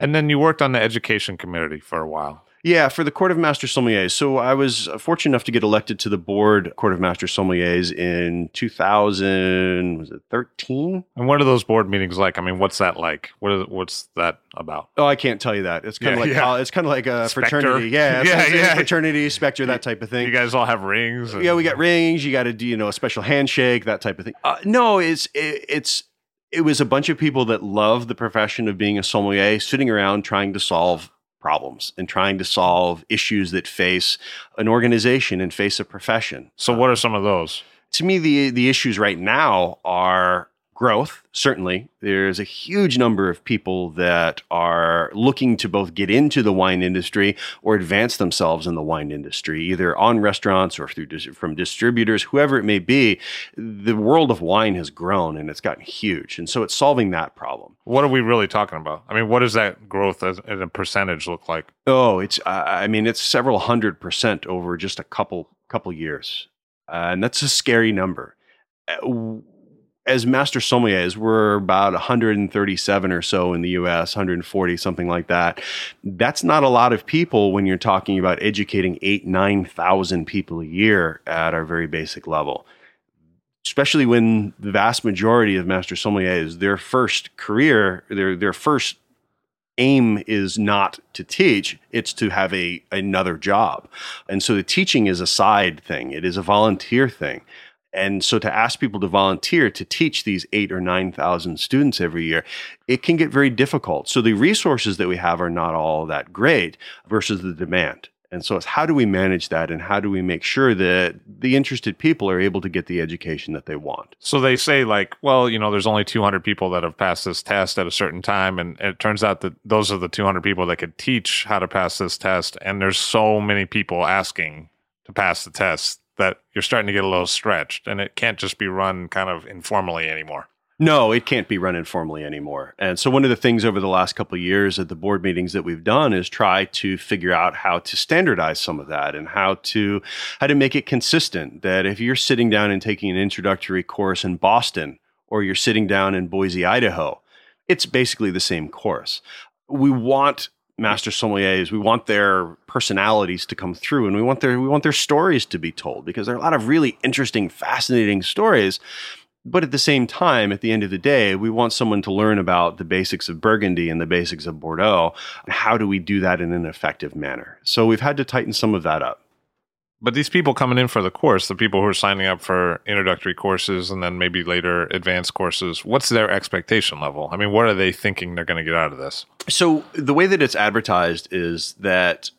And then you worked on the education committee for a while. Yeah, for the Court of Master Sommeliers. So I was fortunate enough to get elected to the board Court of Master Sommeliers in 2000 was it 13? And what are those board meetings like? I mean, what's that like? What is what's that about? Oh, I can't tell you that. It's kind of like yeah. it's kind of like a Spectre. fraternity. Yeah, yeah, yeah. fraternity, specter, that type of thing. You guys all have rings. And- yeah, we got rings. You got to do you know a special handshake, that type of thing. Uh, no, it's it, it's it was a bunch of people that love the profession of being a sommelier, sitting around trying to solve problems and trying to solve issues that face an organization and face a profession. So, what are some of those? To me, the the issues right now are growth, certainly. There's a huge number of people that are looking to both get into the wine industry or advance themselves in the wine industry, either on restaurants or through from distributors, whoever it may be. The world of wine has grown and it's gotten huge, and so it's solving that problem. What are we really talking about? I mean, what does that growth as, as a percentage look like? Oh, it's I mean, it's several hundred percent over just a couple couple years, uh, and that's a scary number uh, as master sommeliers, we're about 137 or so in the US, 140, something like that. That's not a lot of people when you're talking about educating eight, 9,000 people a year at our very basic level. Especially when the vast majority of master sommeliers, their first career, their, their first aim is not to teach it's to have a another job and so the teaching is a side thing it is a volunteer thing and so to ask people to volunteer to teach these eight or 9,000 students every year, it can get very difficult. So the resources that we have are not all that great versus the demand. And so it's how do we manage that and how do we make sure that the interested people are able to get the education that they want? So they say like, well, you know, there's only 200 people that have passed this test at a certain time and it turns out that those are the 200 people that could teach how to pass this test and there's so many people asking to pass the test that you're starting to get a little stretched and it can't just be run kind of informally anymore. No, it can't be run informally anymore. And so one of the things over the last couple of years at the board meetings that we've done is try to figure out how to standardize some of that and how to how to make it consistent that if you're sitting down and taking an introductory course in Boston or you're sitting down in Boise, Idaho, it's basically the same course. We want master sommeliers. We want their personalities to come through, and we want their we want their stories to be told because there are a lot of really interesting, fascinating stories. But at the same time, at the end of the day, we want someone to learn about the basics of Burgundy and the basics of Bordeaux. How do we do that in an effective manner? So we've had to tighten some of that up. But these people coming in for the course, the people who are signing up for introductory courses and then maybe later advanced courses, what's their expectation level? I mean, what are they thinking they're going to get out of this? So the way that it's advertised is that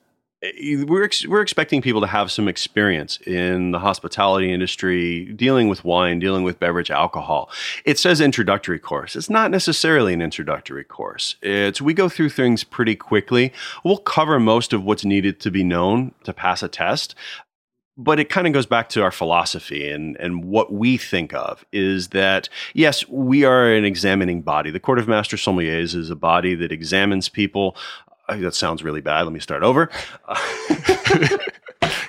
eh, we're ex- we're expecting people to have some experience in the hospitality industry, dealing with wine, dealing with beverage alcohol. It says introductory course. It's not necessarily an introductory course. It's we go through things pretty quickly. We'll cover most of what's needed to be known to pass a test but it kind of goes back to our philosophy and, and what we think of is that yes we are an examining body. The court of master sommeliers is a body that examines people. Uh, that sounds really bad. Let me start over.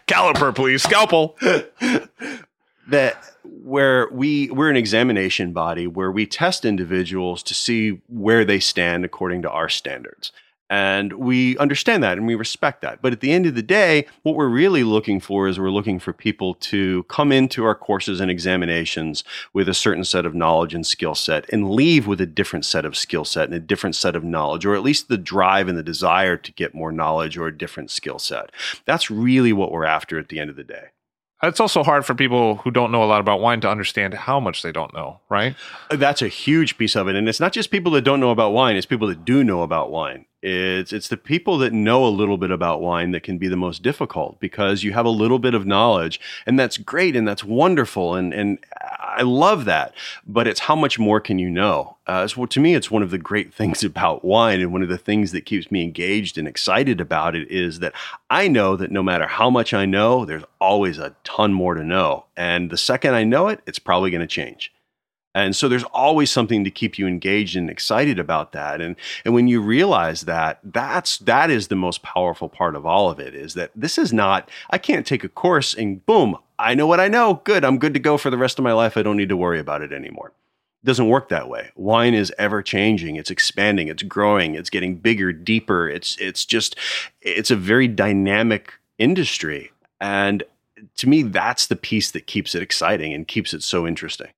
Caliper, please. Scalpel. that where we we're an examination body where we test individuals to see where they stand according to our standards and we understand that and we respect that. But at the end of the day, what we're really looking for is we're looking for people to come into our courses and examinations with a certain set of knowledge and skill set and leave with a different set of skill set and a different set of knowledge, or at least the drive and the desire to get more knowledge or a different skill set. That's really what we're after at the end of the day. It's also hard for people who don't know a lot about wine to understand how much they don't know, right? That's a huge piece of it. And it's not just people that don't know about wine, it's people that do know about wine. It's it's the people that know a little bit about wine that can be the most difficult because you have a little bit of knowledge and that's great and that's wonderful and and I love that. But it's how much more can you know? Uh, so to me, it's one of the great things about wine and one of the things that keeps me engaged and excited about it is that I know that no matter how much I know, there's always a ton more to know. And the second I know it, it's probably going to change. And so there's always something to keep you engaged and excited about that. And and when you realize that, that's that is the most powerful part of all of it is that this is not I can't take a course and boom, I know what I know. Good, I'm good to go for the rest of my life. I don't need to worry about it anymore. It doesn't work that way. Wine is ever changing. It's expanding, it's growing, it's getting bigger, deeper. It's it's just it's a very dynamic industry. And to me that's the piece that keeps it exciting and keeps it so interesting.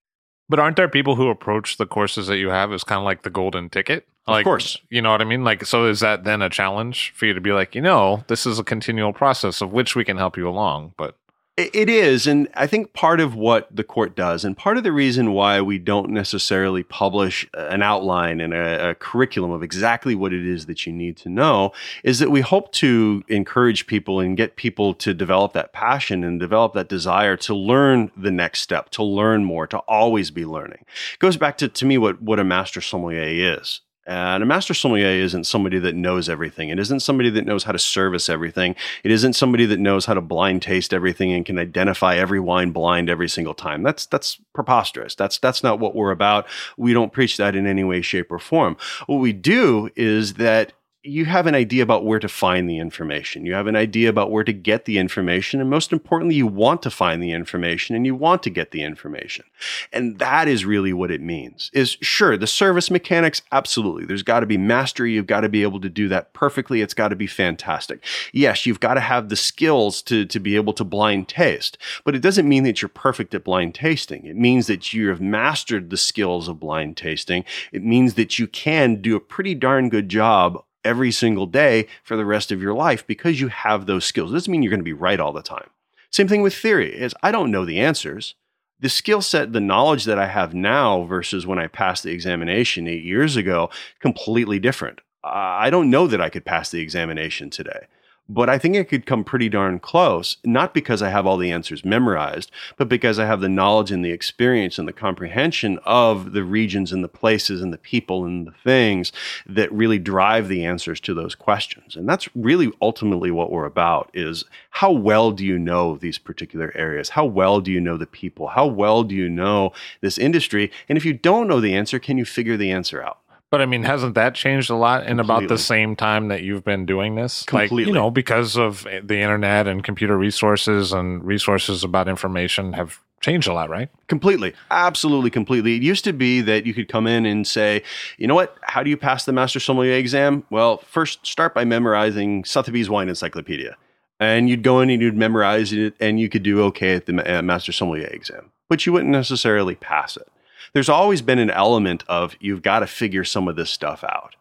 But aren't there people who approach the courses that you have as kind of like the golden ticket? Like, of course. You know what I mean? Like, so is that then a challenge for you to be like, you know, this is a continual process of which we can help you along, but it is. And I think part of what the court does, and part of the reason why we don't necessarily publish an outline and a, a, curriculum of exactly what it is that you need to know, is that we hope to encourage people and get people to develop that passion and develop that desire to learn the next step, to learn more, to always be learning. It goes back to, to me, what, what a master sommelier is. And a master sommelier isn't somebody that knows everything. It isn't somebody that knows how to service everything. It isn't somebody that knows how to blind taste everything and can identify every wine blind every single time. That's that's preposterous. That's that's not what we're about. We don't preach that in any way, shape, or form. What we do is that you have an idea about where to find the information. You have an idea about where to get the information. And most importantly, you want to find the information and you want to get the information. And that is really what it means is sure, the service mechanics, absolutely. There's got to be mastery. You've got to be able to do that perfectly. It's got to be fantastic. Yes, you've got to have the skills to, to be able to blind taste, but it doesn't mean that you're perfect at blind tasting. It means that you have mastered the skills of blind tasting. It means that you can do a pretty darn good job every single day for the rest of your life because you have those skills. It doesn't mean you're going to be right all the time. Same thing with theory is I don't know the answers. The skill set, the knowledge that I have now versus when I passed the examination eight years ago, completely different. I don't know that I could pass the examination today but I think it could come pretty darn close, not because I have all the answers memorized, but because I have the knowledge and the experience and the comprehension of the regions and the places and the people and the things that really drive the answers to those questions. And that's really ultimately what we're about is how well do you know these particular areas? How well do you know the people? How well do you know this industry? And if you don't know the answer, can you figure the answer out? But I mean, hasn't that changed a lot in about the same time that you've been doing this? Completely. Like, you know, because of the internet and computer resources and resources about information have changed a lot, right? Completely. Absolutely completely. It used to be that you could come in and say, you know what, how do you pass the Master Sommelier exam? Well, first start by memorizing Sotheby's Wine Encyclopedia. And you'd go in and you'd memorize it and you could do okay at the uh, Master Sommelier exam, but you wouldn't necessarily pass it. There's always been an element of you've got to figure some of this stuff out.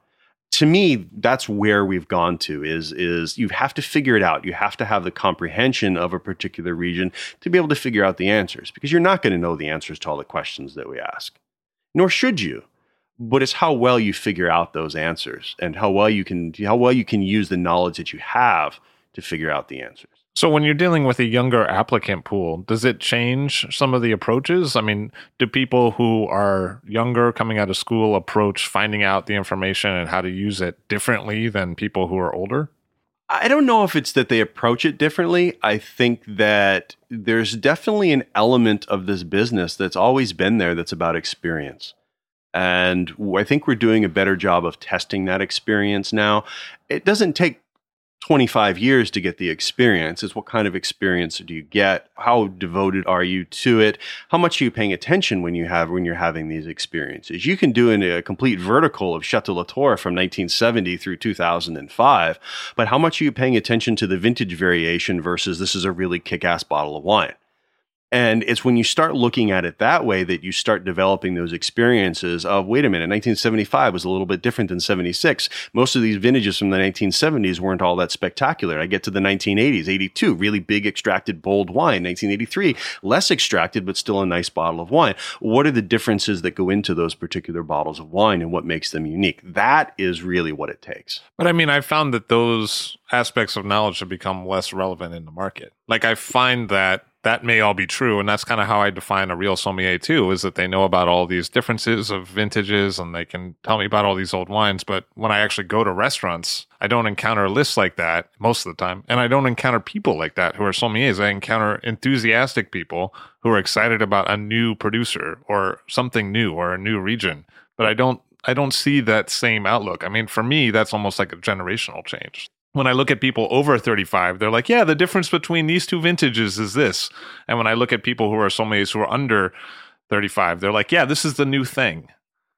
To me that's where we've gone to is is you have to figure it out. You have to have the comprehension of a particular region to be able to figure out the answers because you're not going to know the answers to all the questions that we ask. Nor should you but it's how well you figure out those answers and how well you can how well you can use the knowledge that you have to figure out the answers so when you're dealing with a younger applicant pool, does it change some of the approaches? I mean, do people who are younger coming out of school approach finding out the information and how to use it differently than people who are older? I don't know if it's that they approach it differently. I think that there's definitely an element of this business that's always been there that's about experience. And I think we're doing a better job of testing that experience now. It doesn't take 25 years to get the experience is what kind of experience do you get? How devoted are you to it? How much are you paying attention when you have when you're having these experiences? You can do in a complete vertical of chateau latour from 1970 through 2005 but how much are you paying attention to the vintage variation versus this is a really kick-ass bottle of wine and it's when you start looking at it that way that you start developing those experiences of, wait a minute, 1975 was a little bit different than 76. Most of these vintages from the 1970s weren't all that spectacular. I get to the 1980s, 82, really big extracted bold wine. 1983, less extracted, but still a nice bottle of wine. What are the differences that go into those particular bottles of wine and what makes them unique? That is really what it takes. But I mean, I found that those aspects of knowledge have become less relevant in the market. Like I find that that may all be true. And that's kind of how I define a real sommelier too, is that they know about all these differences of vintages and they can tell me about all these old wines. But when I actually go to restaurants, I don't encounter lists like that most of the time. And I don't encounter people like that who are sommeliers. I encounter enthusiastic people who are excited about a new producer or something new or a new region. But I don't I don't see that same outlook. I mean, for me, that's almost like a generational change when I look at people over 35, they're like, yeah, the difference between these two vintages is this. And when I look at people who are sommeliers who are under 35, they're like, yeah, this is the new thing.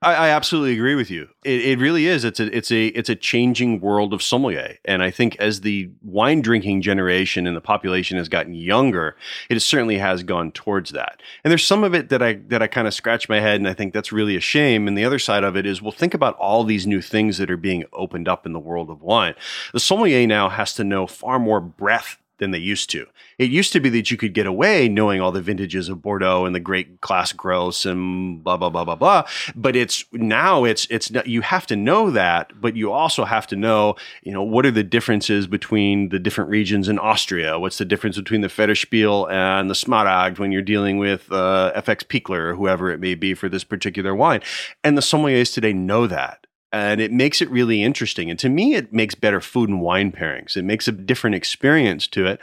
I, I absolutely agree with you. It, it, really is. It's a it's a it's a changing world of sommelier, and I think as the wine drinking generation and the population has gotten younger, it certainly has gone towards that. And there's some of it that I that I kind of scratch my head, and I think that's really a shame. And the other side of it is, well, think about all these new things that are being opened up in the world of wine. The sommelier now has to know far more breadth than they used to. It used to be that you could get away knowing all the vintages of Bordeaux and the great class Gros and blah blah blah blah blah. But it's now it's it's you have to know that, but you also have to know you know what are the differences between the different regions in Austria. What's the difference between the Federspiel and the Smaragd when you're dealing with uh, FX Pichler or whoever it may be for this particular wine. And the sommeliers today know that and it makes it really interesting. And to me, it makes better food and wine pairings. It makes a different experience to it.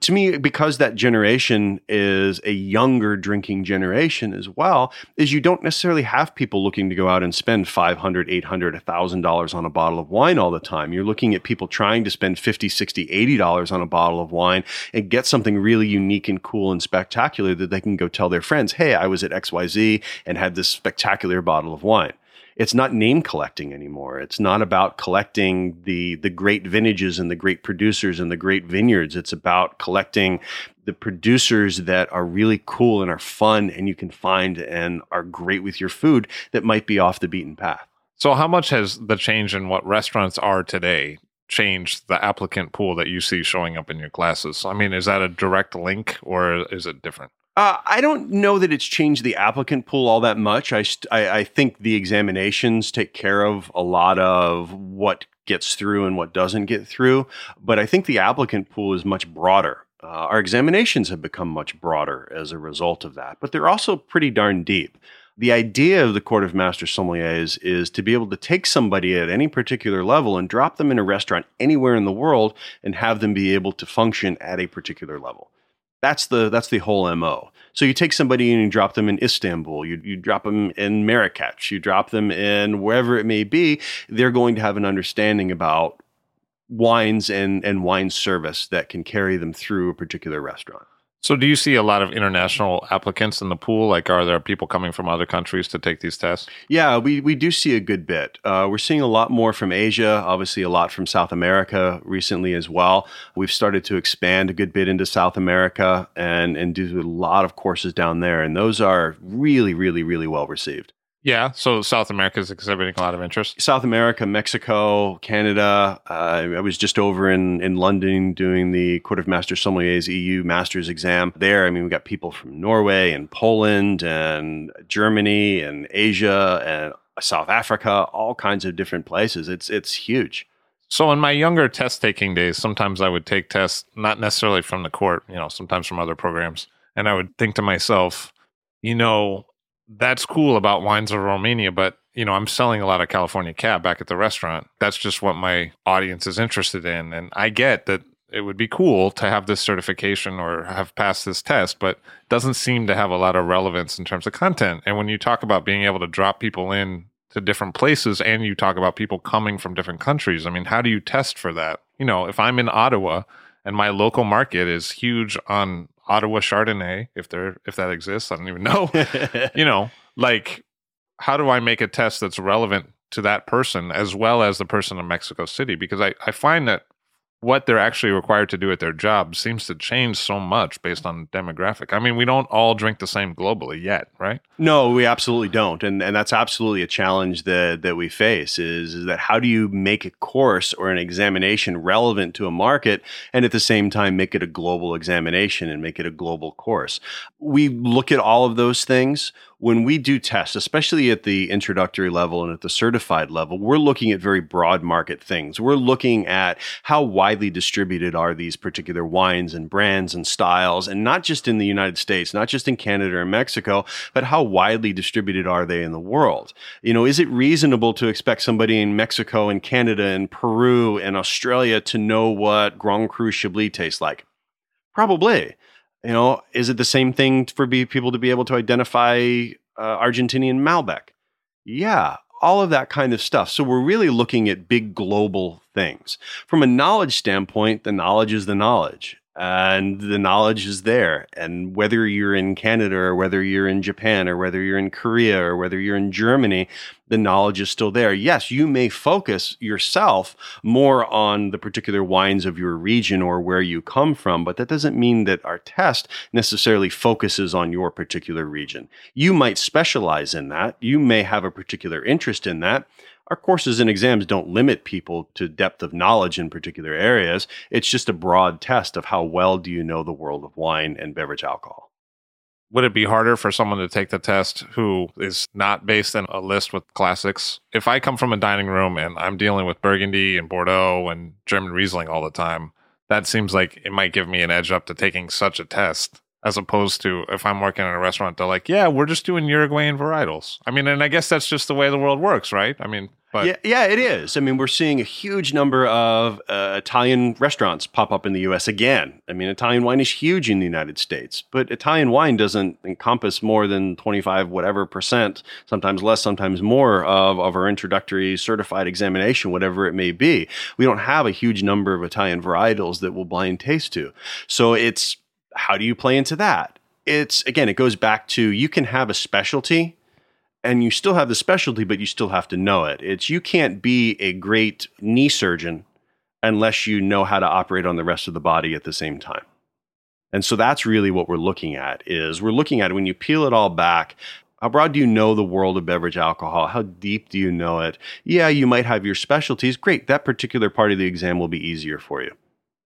To me, because that generation is a younger drinking generation as well, is you don't necessarily have people looking to go out and spend 500, 800, $1,000 on a bottle of wine all the time. You're looking at people trying to spend 50, 60, 80 dollars on a bottle of wine and get something really unique and cool and spectacular that they can go tell their friends, "Hey, I was at XYZ and had this spectacular bottle of wine." It's not name collecting anymore. It's not about collecting the the great vintages and the great producers and the great vineyards. It's about collecting the producers that are really cool and are fun and you can find and are great with your food that might be off the beaten path. So how much has the change in what restaurants are today changed the applicant pool that you see showing up in your classes? I mean, is that a direct link or is it different? Uh, I don't know that it's changed the applicant pool all that much. I, st- I, I think the examinations take care of a lot of what gets through and what doesn't get through. But I think the applicant pool is much broader. Uh, our examinations have become much broader as a result of that, but they're also pretty darn deep. The idea of the Court of Master Sommeliers is to be able to take somebody at any particular level and drop them in a restaurant anywhere in the world and have them be able to function at a particular level. That's the that's the whole mo. So you take somebody and you drop them in Istanbul, you you drop them in Marrakech, you drop them in wherever it may be. They're going to have an understanding about wines and and wine service that can carry them through a particular restaurant. So, do you see a lot of international applicants in the pool? Like, are there people coming from other countries to take these tests? Yeah, we, we do see a good bit. Uh, we're seeing a lot more from Asia, obviously, a lot from South America recently as well. We've started to expand a good bit into South America and, and do a lot of courses down there. And those are really, really, really well received. Yeah, so South America is exhibiting a lot of interest. South America, Mexico, Canada. Uh, I was just over in, in London doing the Court of Master Sommeliers EU Masters exam there. I mean, we got people from Norway and Poland and Germany and Asia and South Africa, all kinds of different places. It's it's huge. So in my younger test taking days, sometimes I would take tests not necessarily from the court, you know, sometimes from other programs, and I would think to myself, you know, that's cool about wines of Romania, but you know, I'm selling a lot of California cab back at the restaurant. That's just what my audience is interested in. And I get that it would be cool to have this certification or have passed this test, but doesn't seem to have a lot of relevance in terms of content. And when you talk about being able to drop people in to different places and you talk about people coming from different countries, I mean, how do you test for that? You know, if I'm in Ottawa and my local market is huge on Ottawa Chardonnay, if there if that exists. I don't even know. you know, like how do I make a test that's relevant to that person as well as the person in Mexico City? Because I, I find that what they're actually required to do at their job seems to change so much based on demographic. I mean, we don't all drink the same globally yet, right? No, we absolutely don't. And and that's absolutely a challenge that that we face is, is that how do you make a course or an examination relevant to a market and at the same time make it a global examination and make it a global course. We look at all of those things when we do tests, especially at the introductory level and at the certified level, we're looking at very broad market things. We're looking at how widely distributed are these particular wines and brands and styles, and not just in the United States, not just in Canada or Mexico, but how widely distributed are they in the world? You know, is it reasonable to expect somebody in Mexico and Canada and Peru and Australia to know what Grand Cru Chablis tastes like? Probably. You know, is it the same thing for people to be able to identify uh, Argentinian Malbec? Yeah, all of that kind of stuff. So we're really looking at big global things. From a knowledge standpoint, the knowledge is the knowledge and the knowledge is there. And whether you're in Canada or whether you're in Japan or whether you're in Korea or whether you're in Germany, the knowledge is still there. Yes, you may focus yourself more on the particular wines of your region or where you come from, but that doesn't mean that our test necessarily focuses on your particular region. You might specialize in that. You may have a particular interest in that our courses and exams don't limit people to depth of knowledge in particular areas. It's just a broad test of how well do you know the world of wine and beverage alcohol. Would it be harder for someone to take the test who is not based in a list with classics? If I come from a dining room and I'm dealing with Burgundy and Bordeaux and German Riesling all the time, that seems like it might give me an edge up to taking such a test as opposed to if I'm working in a restaurant, they're like, yeah, we're just doing Uruguayan varietals. I mean, and I guess that's just the way the world works, right? I mean, but yeah, yeah, it is. I mean, we're seeing a huge number of uh, Italian restaurants pop up in the U.S. again. I mean, Italian wine is huge in the United States, but Italian wine doesn't encompass more than twenty-five whatever percent, sometimes less, sometimes more of of our introductory certified examination, whatever it may be. We don't have a huge number of Italian varietals that will blind taste to. So it's how do you play into that? It's again, it goes back to you can have a specialty and you still have the specialty, but you still have to know it. It's you can't be a great knee surgeon unless you know how to operate on the rest of the body at the same time. And so that's really what we're looking at is we're looking at when you peel it all back, how broad do you know the world of beverage alcohol? How deep do you know it? Yeah, you might have your specialties. Great. That particular part of the exam will be easier for you.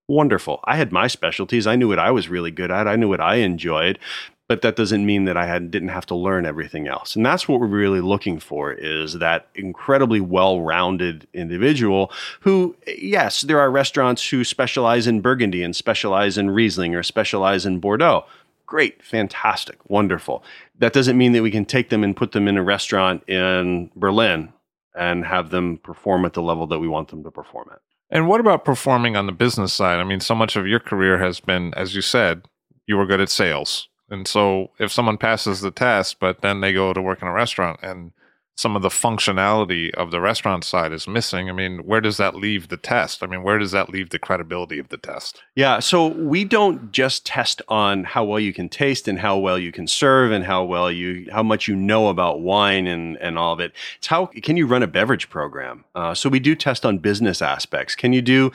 Wonderful. I had my specialties. I knew what I was really good at. I knew what I enjoyed but that doesn't mean that I had didn't have to learn everything else. And that's what we're really looking for is that incredibly well-rounded individual who yes, there are restaurants who specialize in Burgundy and specialize in Riesling or specialize in Bordeaux. Great, fantastic, wonderful. That doesn't mean that we can take them and put them in a restaurant in Berlin and have them perform at the level that we want them to perform at. And what about performing on the business side? I mean, so much of your career has been, as you said, you were good at sales and so if someone passes the test, but then they go to work in a restaurant and some of the functionality of the restaurant side is missing, I mean, where does that leave the test? I mean, where does that leave the credibility of the test? Yeah, so we don't just test on how well you can taste and how well you can serve and how well you how much you know about wine and and all of it. It's how can you run a beverage program? Uh, so we do test on business aspects. Can you do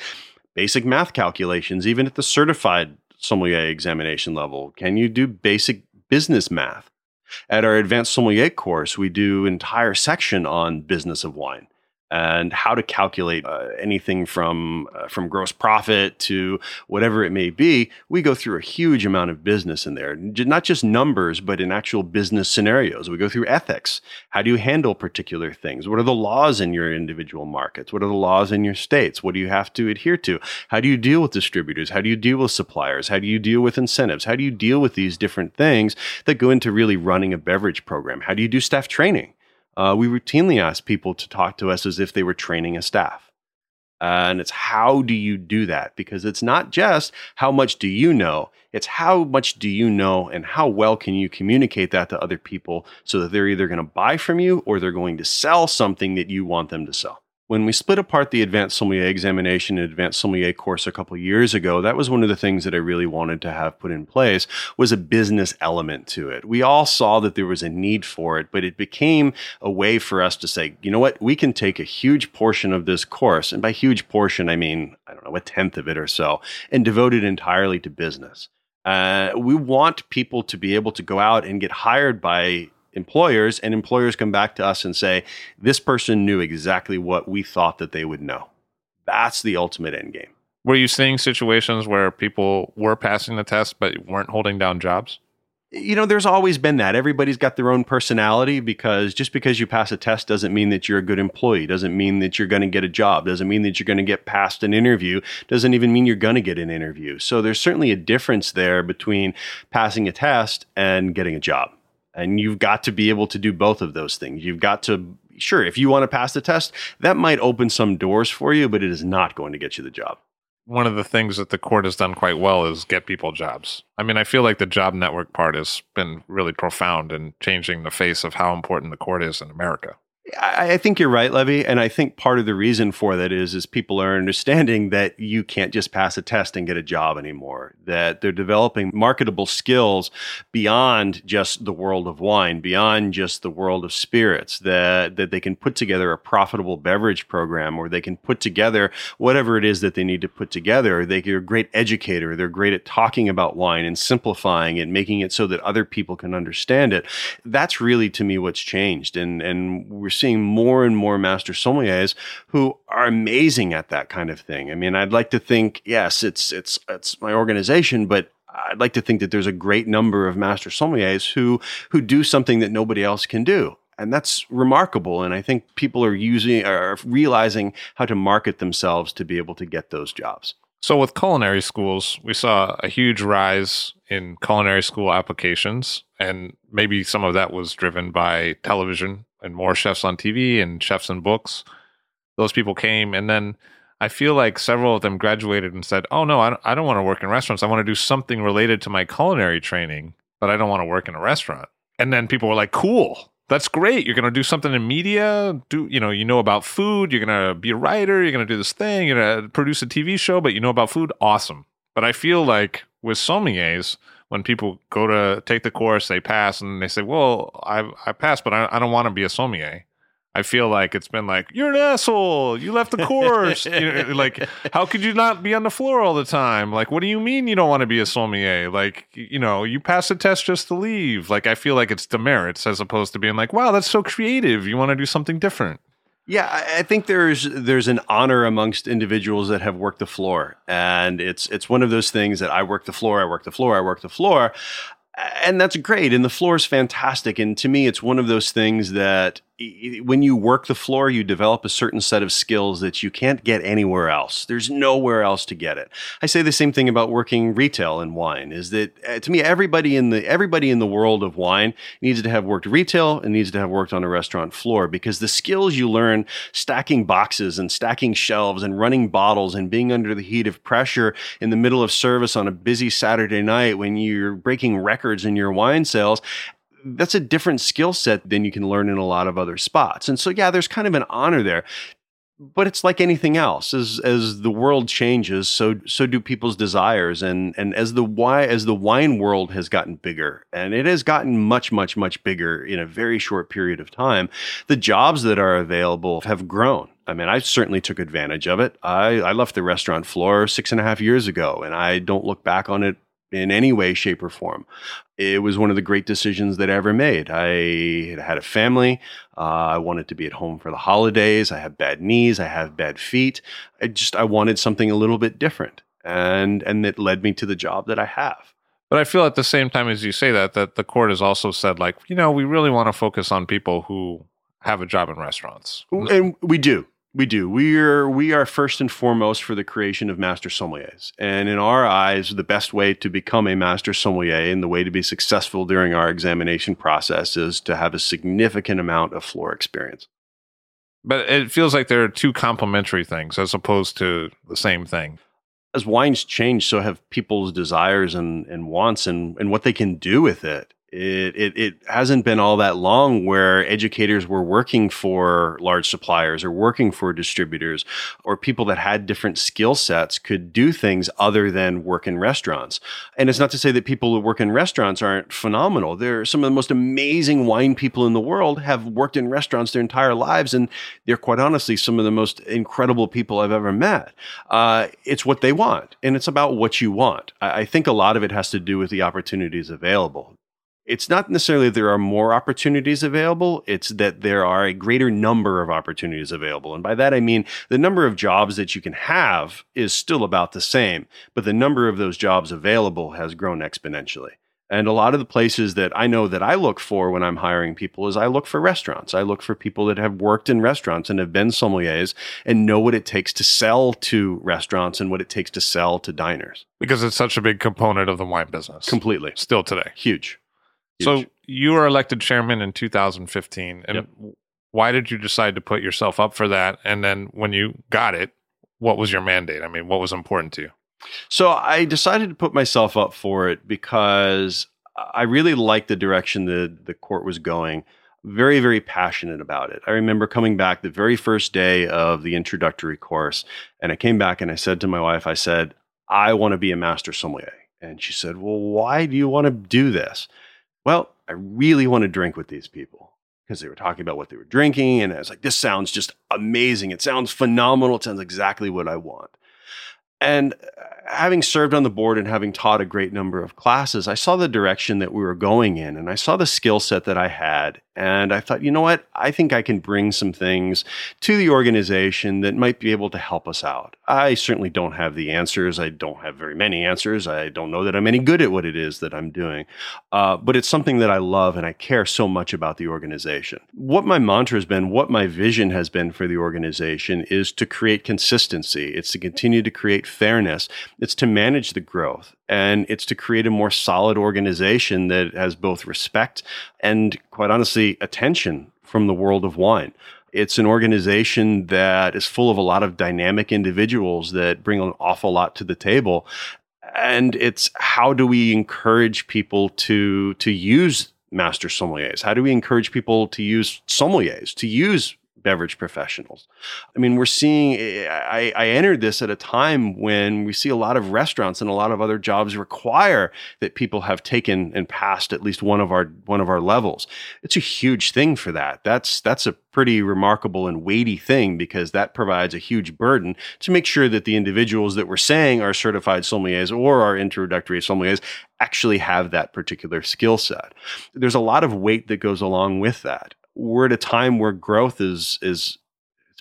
basic math calculations even at the certified sommelier examination level? Can you do basic business math? At our advanced sommelier course, we do entire section on business of wine and how to calculate uh, anything from uh, from gross profit to whatever it may be. We go through a huge amount of business in there, not just numbers, but in actual business scenarios. We go through ethics. How do you handle particular things? What are the laws in your individual markets? What are the laws in your states? What do you have to adhere to? How do you deal with distributors? How do you deal with suppliers? How do you deal with incentives? How do you deal with these different things that go into really running a beverage program? How do you do staff training? Uh, we routinely ask people to talk to us as if they were training a staff. Uh, and it's how do you do that? Because it's not just how much do you know, it's how much do you know and how well can you communicate that to other people so that they're either going to buy from you or they're going to sell something that you want them to sell when we split apart the advanced sommelier examination and advanced sommelier course a couple years ago that was one of the things that i really wanted to have put in place was a business element to it. We all saw that there was a need for it but it became a way for us to say you know what? We can take a huge portion of this course and by huge portion i mean i don't know a tenth of it or so and devote it entirely to business. Uh, we want people to be able to go out and get hired by employers, and employers come back to us and say, this person knew exactly what we thought that they would know. That's the ultimate end game. Were you seeing situations where people were passing the test but weren't holding down jobs? You know, there's always been that. Everybody's got their own personality because just because you pass a test doesn't mean that you're a good employee, doesn't mean that you're going to get a job, doesn't mean that you're going to get past an interview, doesn't even mean you're going to get an interview. So there's certainly a difference there between passing a test and getting a job. And you've got to be able to do both of those things. You've got to, sure, if you want to pass the test, that might open some doors for you, but it is not going to get you the job. One of the things that the court has done quite well is get people jobs. I mean, I feel like the job network part has been really profound in changing the face of how important the court is in America. I, I think you're right, Levi, and I think part of the reason for that is is people are understanding that you can't just pass a test and get a job anymore. That they're developing marketable skills beyond just the world of wine, beyond just the world of spirits. That that they can put together a profitable beverage program, or they can put together whatever it is that they need to put together. They, they're a great educator. They're great at talking about wine and simplifying it, making it so that other people can understand it. That's really to me what's changed, and and we're seeing more and more master sommeliers who are amazing at that kind of thing. I mean, I'd like to think, yes, it's it's it's my organization, but I'd like to think that there's a great number of master sommeliers who who do something that nobody else can do. And that's remarkable. And I think people are using are realizing how to market themselves to be able to get those jobs. So, with culinary schools, we saw a huge rise in culinary school applications, and maybe some of that was driven by television and more chefs on TV and chefs in books. Those people came, and then I feel like several of them graduated and said, "Oh no, I don't, I don't want to work in restaurants. I want to do something related to my culinary training, but I don't want to work in a restaurant." And then people were like, "Cool, that's great. You're going to do something in media. Do you know you know about food? You're going to be a writer. You're going to do this thing. You're going to produce a TV show, but you know about food. Awesome." But I feel like with sommeliers, when people go to take the course, they pass, and they say, "Well, I I passed, but I, I don't want to be a sommelier." I feel like it's been like you're an asshole. You left the course. you know, like, how could you not be on the floor all the time? Like, what do you mean you don't want to be a sommelier? Like, you know, you pass the test just to leave. Like, I feel like it's demerits as opposed to being like, wow, that's so creative. You want to do something different. Yeah, I think there's there's an honor amongst individuals that have worked the floor, and it's it's one of those things that I work the floor, I work the floor, I work the floor, and that's great. And the floor is fantastic. And to me, it's one of those things that when you work the floor, you develop a certain set of skills that you can't get anywhere else. There's nowhere else to get it. I say the same thing about working retail in wine. Is that uh, to me, everybody in the everybody in the world of wine needs to have worked retail and needs to have worked on a restaurant floor because the skills you learn stacking boxes and stacking shelves and running bottles and being under the heat of pressure in the middle of service on a busy Saturday night when you're breaking records in your wine sales that's a different skill set than you can learn in a lot of other spots. And so, yeah, there's kind of an honor there. But it's like anything else. As as the world changes, so so do people's desires. And and as the why as the wine world has gotten bigger, and it has gotten much, much, much bigger in a very short period of time, the jobs that are available have grown. I mean, I certainly took advantage of it. I, I left the restaurant floor six and a half years ago, and I don't look back on it in any way, shape, or form. It was one of the great decisions that I ever made. I had a family. Uh, I wanted to be at home for the holidays. I have bad knees. I have bad feet. I just I wanted something a little bit different, and and it led me to the job that I have. But I feel at the same time as you say that, that the court has also said, like, you know, we really want to focus on people who have a job in restaurants. And we do. We do. We are we are first and foremost for the creation of master sommeliers. And in our eyes, the best way to become a master sommelier and the way to be successful during our examination process is to have a significant amount of floor experience. But it feels like there are two complementary things as opposed to the same thing. As wines change, so have people's desires and, and wants and, and what they can do with it. It, it, it hasn't been all that long where educators were working for large suppliers or working for distributors or people that had different skill sets could do things other than work in restaurants. And it's not to say that people who work in restaurants aren't phenomenal. They're some of the most amazing wine people in the world have worked in restaurants their entire lives. And they're quite honestly some of the most incredible people I've ever met. Uh, it's what they want and it's about what you want. I, I think a lot of it has to do with the opportunities available it's not necessarily that there are more opportunities available, it's that there are a greater number of opportunities available. And by that, I mean the number of jobs that you can have is still about the same, but the number of those jobs available has grown exponentially. And a lot of the places that I know that I look for when I'm hiring people is I look for restaurants. I look for people that have worked in restaurants and have been sommeliers and know what it takes to sell to restaurants and what it takes to sell to diners. Because it's such a big component of the wine business. Completely. Still today. Huge. So you were elected chairman in 2015, and Yep. why did you decide to put yourself up for that? And then when you got it, what was your mandate? I mean, what was important to you? So I decided to put myself up for it because I really liked the direction the the court was going. Very, very passionate about it. I remember coming back the very first day of the introductory course, and I came back and I said to my wife, I said, I want to be a master sommelier. And she said, Well, why do you want to do this? Well, I really want to drink with these people because they were talking about what they were drinking. And I was like, this sounds just amazing. It sounds phenomenal. It sounds exactly what I want. And uh, having served on the board and having taught a great number of classes, I saw the direction that we were going in and I saw the skill set that I had. And I thought, you know what? I think I can bring some things to the organization that might be able to help us out. I certainly don't have the answers. I don't have very many answers. I don't know that I'm any good at what it is that I'm doing. Uh, but it's something that I love and I care so much about the organization. What my mantra has been, what my vision has been for the organization is to create consistency. It's to continue to create fairness. It's to manage the growth and it's to create a more solid organization that has both respect and, quite honestly, attention from the world of wine. It's an organization that is full of a lot of dynamic individuals that bring an awful lot to the table. And it's how do we encourage people to to use master sommeliers? How do we encourage people to use sommeliers, to use beverage professionals. I mean, we're seeing, eh, I, I, entered this at a time when we see a lot of restaurants and a lot of other jobs require that people have taken and passed at least one of our, one of our levels. It's a huge thing for that. That's, that's a pretty remarkable and weighty thing because that provides a huge burden to make sure that the individuals that we're saying are certified sommeliers or are introductory sommeliers actually have that particular skill set. There's a lot of weight that goes along with that we're at a time where growth is is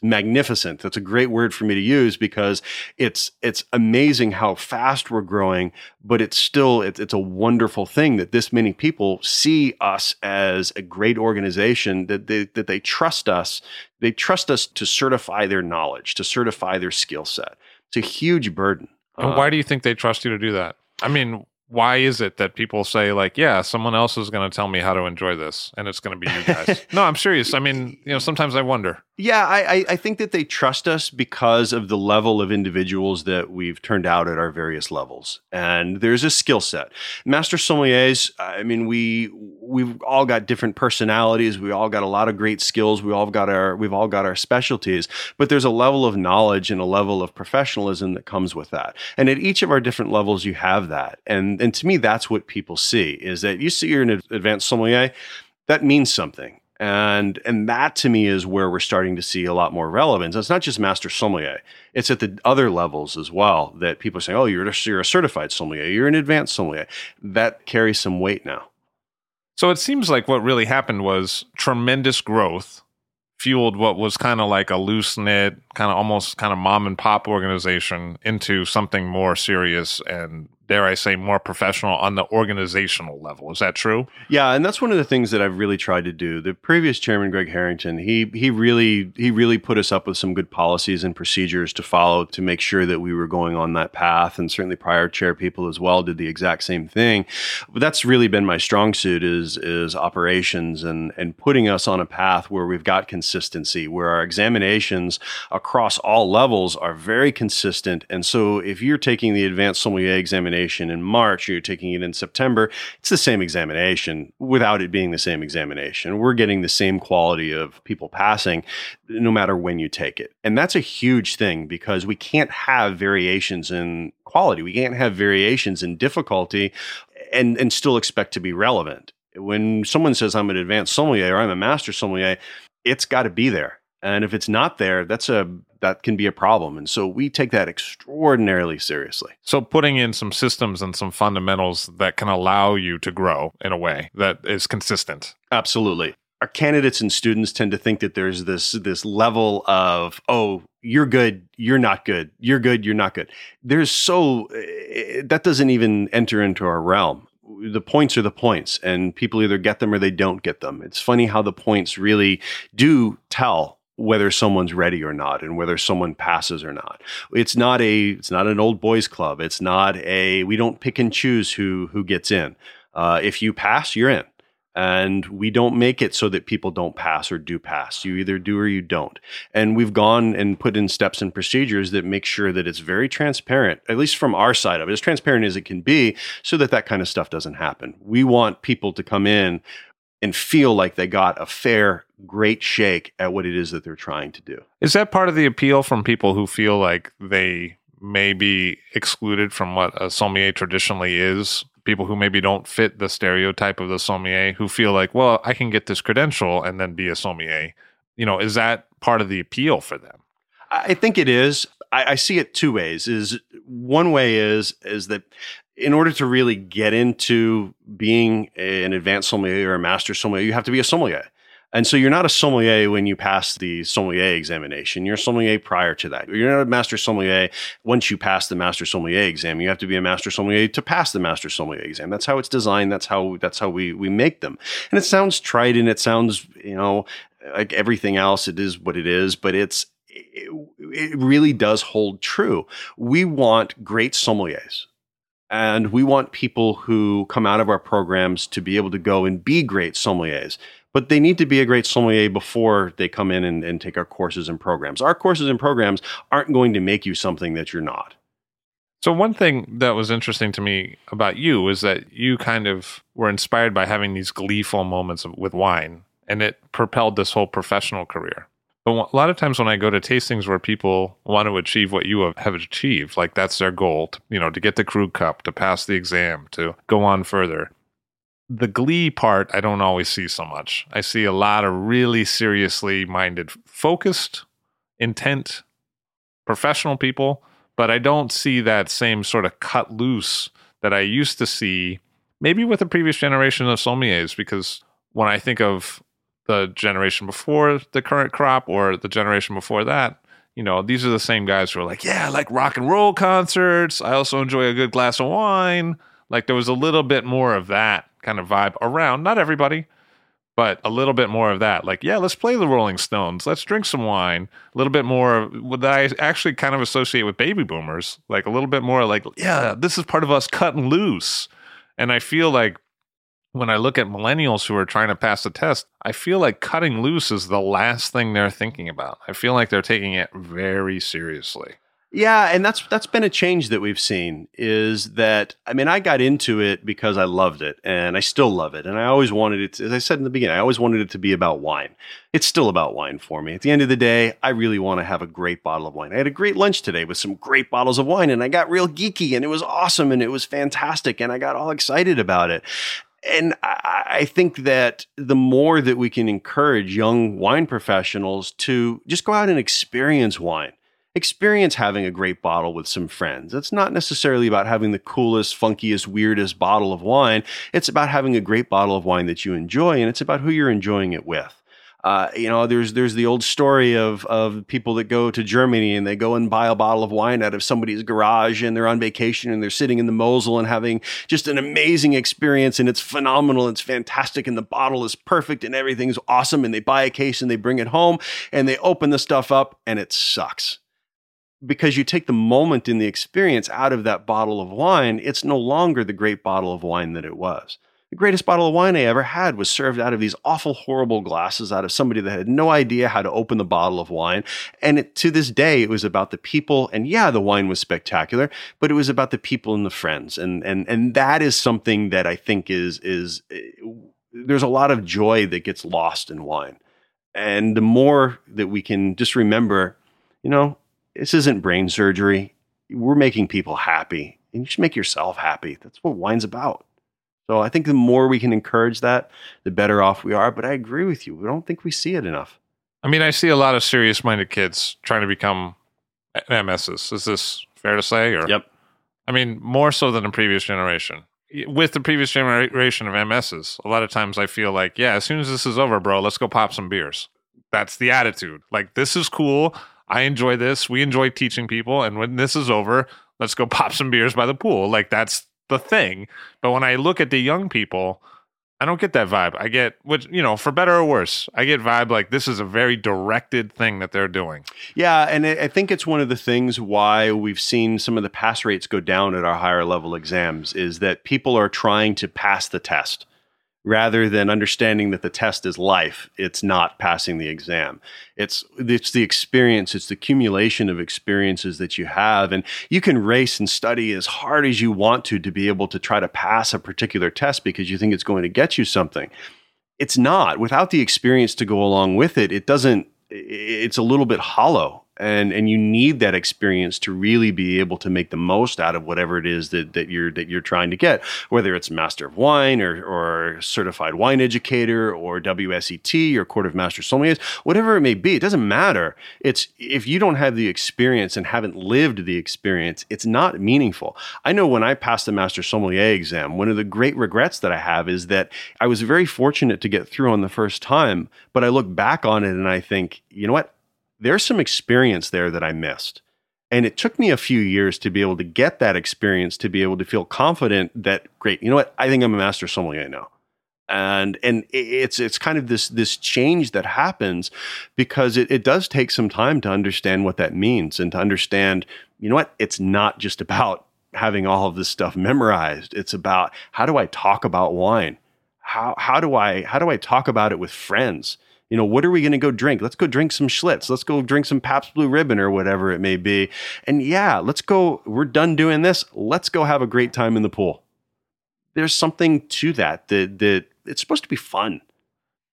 magnificent. That's a great word for me to use because it's it's amazing how fast we're growing, but it's still it's, it's a wonderful thing that this many people see us as a great organization that they that they trust us. They trust us to certify their knowledge, to certify their skill set. It's a huge burden. And why uh, do you think they trust you to do that? I mean, why is it that people say like yeah someone else is going to tell me how to enjoy this and it's going to be you guys? No i'm serious. I mean you know sometimes i wonder yeah I, I think that they trust us because of the level of individuals that we've turned out at our various levels and there's a skill set master sommeliers i mean we we've all got different personalities. We all got a lot of great skills. We all got our we've all got our specialties. But there's a level of knowledge and a level of professionalism that comes with that. And at each of our different levels, you have that. And and to me, that's what people see is that you see you're an advanced sommelier. That means something and and that to me is where we're starting to see a lot more relevance. It's not just master sommelier; it's at the other levels as well that people are saying, "Oh, you're a, you're a certified sommelier, you're an advanced sommelier." That carries some weight now. So it seems like what really happened was tremendous growth fueled what was kind of like a loose knit, kind of almost kind of mom and pop organization into something more serious and dare I say, more professional on the organizational level. Is that true? Yeah, and that's one of the things that I've really tried to do. The previous chairman, Greg Harrington, he he really he really put us up with some good policies and procedures to follow to make sure that we were going on that path. And certainly prior chair people as well did the exact same thing. But that's really been my strong suit is is operations and and putting us on a path where we've got consistency, where our examinations across all levels are very consistent. And so if you're taking the advanced sommelier examination examination in March, or you're taking it in September, it's the same examination without it being the same examination. We're getting the same quality of people passing no matter when you take it. And that's a huge thing because we can't have variations in quality. We can't have variations in difficulty and, and still expect to be relevant. When someone says I'm an advanced sommelier or I'm a master sommelier, it's got to be there. And if it's not there, that's a that can be a problem. And so we take that extraordinarily seriously. So putting in some systems and some fundamentals that can allow you to grow in a way that is consistent. Absolutely. Our candidates and students tend to think that there's this this level of oh you're good you're not good you're good you're not good there's so eh, that doesn't even enter into our realm the points are the points and people either get them or they don't get them it's funny how the points really do tell whether someone's ready or not and whether someone passes or not. It's not a it's not an old boys club. It's not a we don't pick and choose who who gets in. Uh, if you pass, you're in. And we don't make it so that people don't pass or do pass. You either do or you don't. And we've gone and put in steps and procedures that make sure that it's very transparent, at least from our side of it, as transparent as it can be, so that that kind of stuff doesn't happen. We want people to come in and feel like they got a fair, great shake at what it is that they're trying to do. Is that part of the appeal from people who feel like they may be excluded from what a sommelier traditionally is? People who maybe don't fit the stereotype of the sommelier, who feel like, well, I can get this credential and then be a sommelier. You know, is that part of the appeal for them? I think it is. I, I see it two ways. Is one way is is that in order to really get into being an advanced sommelier or a master sommelier, you have to be a sommelier. And so you're not a sommelier when you pass the sommelier examination. You're a sommelier prior to that. You're not a master sommelier once you pass the master sommelier exam. You have to be a master sommelier to pass the master sommelier exam. That's how it's designed. That's how that's how we we make them. And it sounds trite and it sounds you know like everything else. It is what it is, but it's it, it really does hold true. We want great sommeliers. And we want people who come out of our programs to be able to go and be great sommeliers. But they need to be a great sommelier before they come in and, and take our courses and programs. Our courses and programs aren't going to make you something that you're not. So, one thing that was interesting to me about you is that you kind of were inspired by having these gleeful moments with wine, and it propelled this whole professional career. But a lot of times when I go to tastings where people want to achieve what you have achieved, like that's their goal, to, you know, to get the Krug Cup, to pass the exam, to go on further. The glee part, I don't always see so much. I see a lot of really seriously minded, focused, intent, professional people, but I don't see that same sort of cut loose that I used to see, maybe with the previous generation of sommeliers, because when I think of the generation before the current crop or the generation before that, you know, these are the same guys who are like, yeah, I like rock and roll concerts. I also enjoy a good glass of wine. Like there was a little bit more of that kind of vibe around, not everybody, but a little bit more of that. Like, yeah, let's play the Rolling Stones. Let's drink some wine. A little bit more what I actually kind of associate with baby boomers. Like a little bit more like, yeah, this is part of us cutting loose. And I feel like when I look at millennials who are trying to pass the test, I feel like cutting loose is the last thing they're thinking about. I feel like they're taking it very seriously. Yeah, and that's that's been a change that we've seen is that I mean I got into it because I loved it and I still love it and I always wanted it to, as I said in the beginning I always wanted it to be about wine. It's still about wine for me. At the end of the day, I really want to have a great bottle of wine. I had a great lunch today with some great bottles of wine and I got real geeky and it was awesome and it was fantastic and I got all excited about it. And I, I think that the more that we can encourage young wine professionals to just go out and experience wine experience having a great bottle with some friends. It's not necessarily about having the coolest, funkiest, weirdest bottle of wine. It's about having a great bottle of wine that you enjoy, and it's about who you're enjoying it with. Uh, you know, there's there's the old story of of people that go to Germany and they go and buy a bottle of wine out of somebody's garage and they're on vacation and they're sitting in the Mosel and having just an amazing experience and it's phenomenal, it's fantastic, and the bottle is perfect and everything's awesome. And they buy a case and they bring it home and they open the stuff up and it sucks because you take the moment in the experience out of that bottle of wine, it's no longer the great bottle of wine that it was. The greatest bottle of wine I ever had was served out of these awful, horrible glasses out of somebody that had no idea how to open the bottle of wine. And it, to this day, it was about the people. And yeah, the wine was spectacular, but it was about the people and the friends. And and and that is something that I think is is eh, there's a lot of joy that gets lost in wine. And the more that we can just remember, you know, this isn't brain surgery. We're making people happy, and you should make yourself happy. That's what wine's about. So I think the more we can encourage that, the better off we are. But I agree with you. We don't think we see it enough. I mean, I see a lot of serious minded kids trying to become MSs. Is this fair to say? Or Yep. I mean, more so than the previous generation. With the previous generation of MSs, a lot of times I feel like, yeah, as soon as this is over, bro, let's go pop some beers. That's the attitude. Like, this is cool. I enjoy this. We enjoy teaching people. And when this is over, let's go pop some beers by the pool. Like that's the thing. But when I look at the young people, I don't get that vibe. I get which you know, for better or worse, I get vibe like this is a very directed thing that they're doing. Yeah, and I think it's one of the things why we've seen some of the pass rates go down at our higher level exams is that people are trying to pass the test rather than understanding that the test is life it's not passing the exam. It's it's the experience it's the accumulation of experiences that you have and you can race and study as hard as you want to to be able to try to pass a particular test because you think it's going to get you something. It's not. Without the experience to go along with it it doesn't it's a little bit hollow and and you need that experience to really be able to make the most out of whatever it is that, that you're that you're trying to get whether it's master of wine or or certified wine educator or WSET or court of master sommeliers whatever it may be it doesn't matter. It's if you don't have the experience and haven't lived the experience it's not meaningful. I know when i passed the master sommelier exam one of the great regrets that i have is that i was very fortunate to get through on the first time but i look back on it and i think you know what there's some experience there that I missed. And it took me a few years to be able to get that experience to be able to feel confident that great, you know what, I think I'm a master sommelier now. And and it's it's kind of this this change that happens because it, it does take some time to understand what that means and to understand, you know what, it's not just about having all of this stuff memorized. It's about how do I talk about wine? How how do I how do I talk about it with friends? You know, what are we going to go drink? Let's go drink some Schlitz. Let's go drink some Pabst Blue Ribbon or whatever it may be. And yeah, let's go. We're done doing this. Let's go have a great time in the pool. There's something to that that that it's supposed to be fun.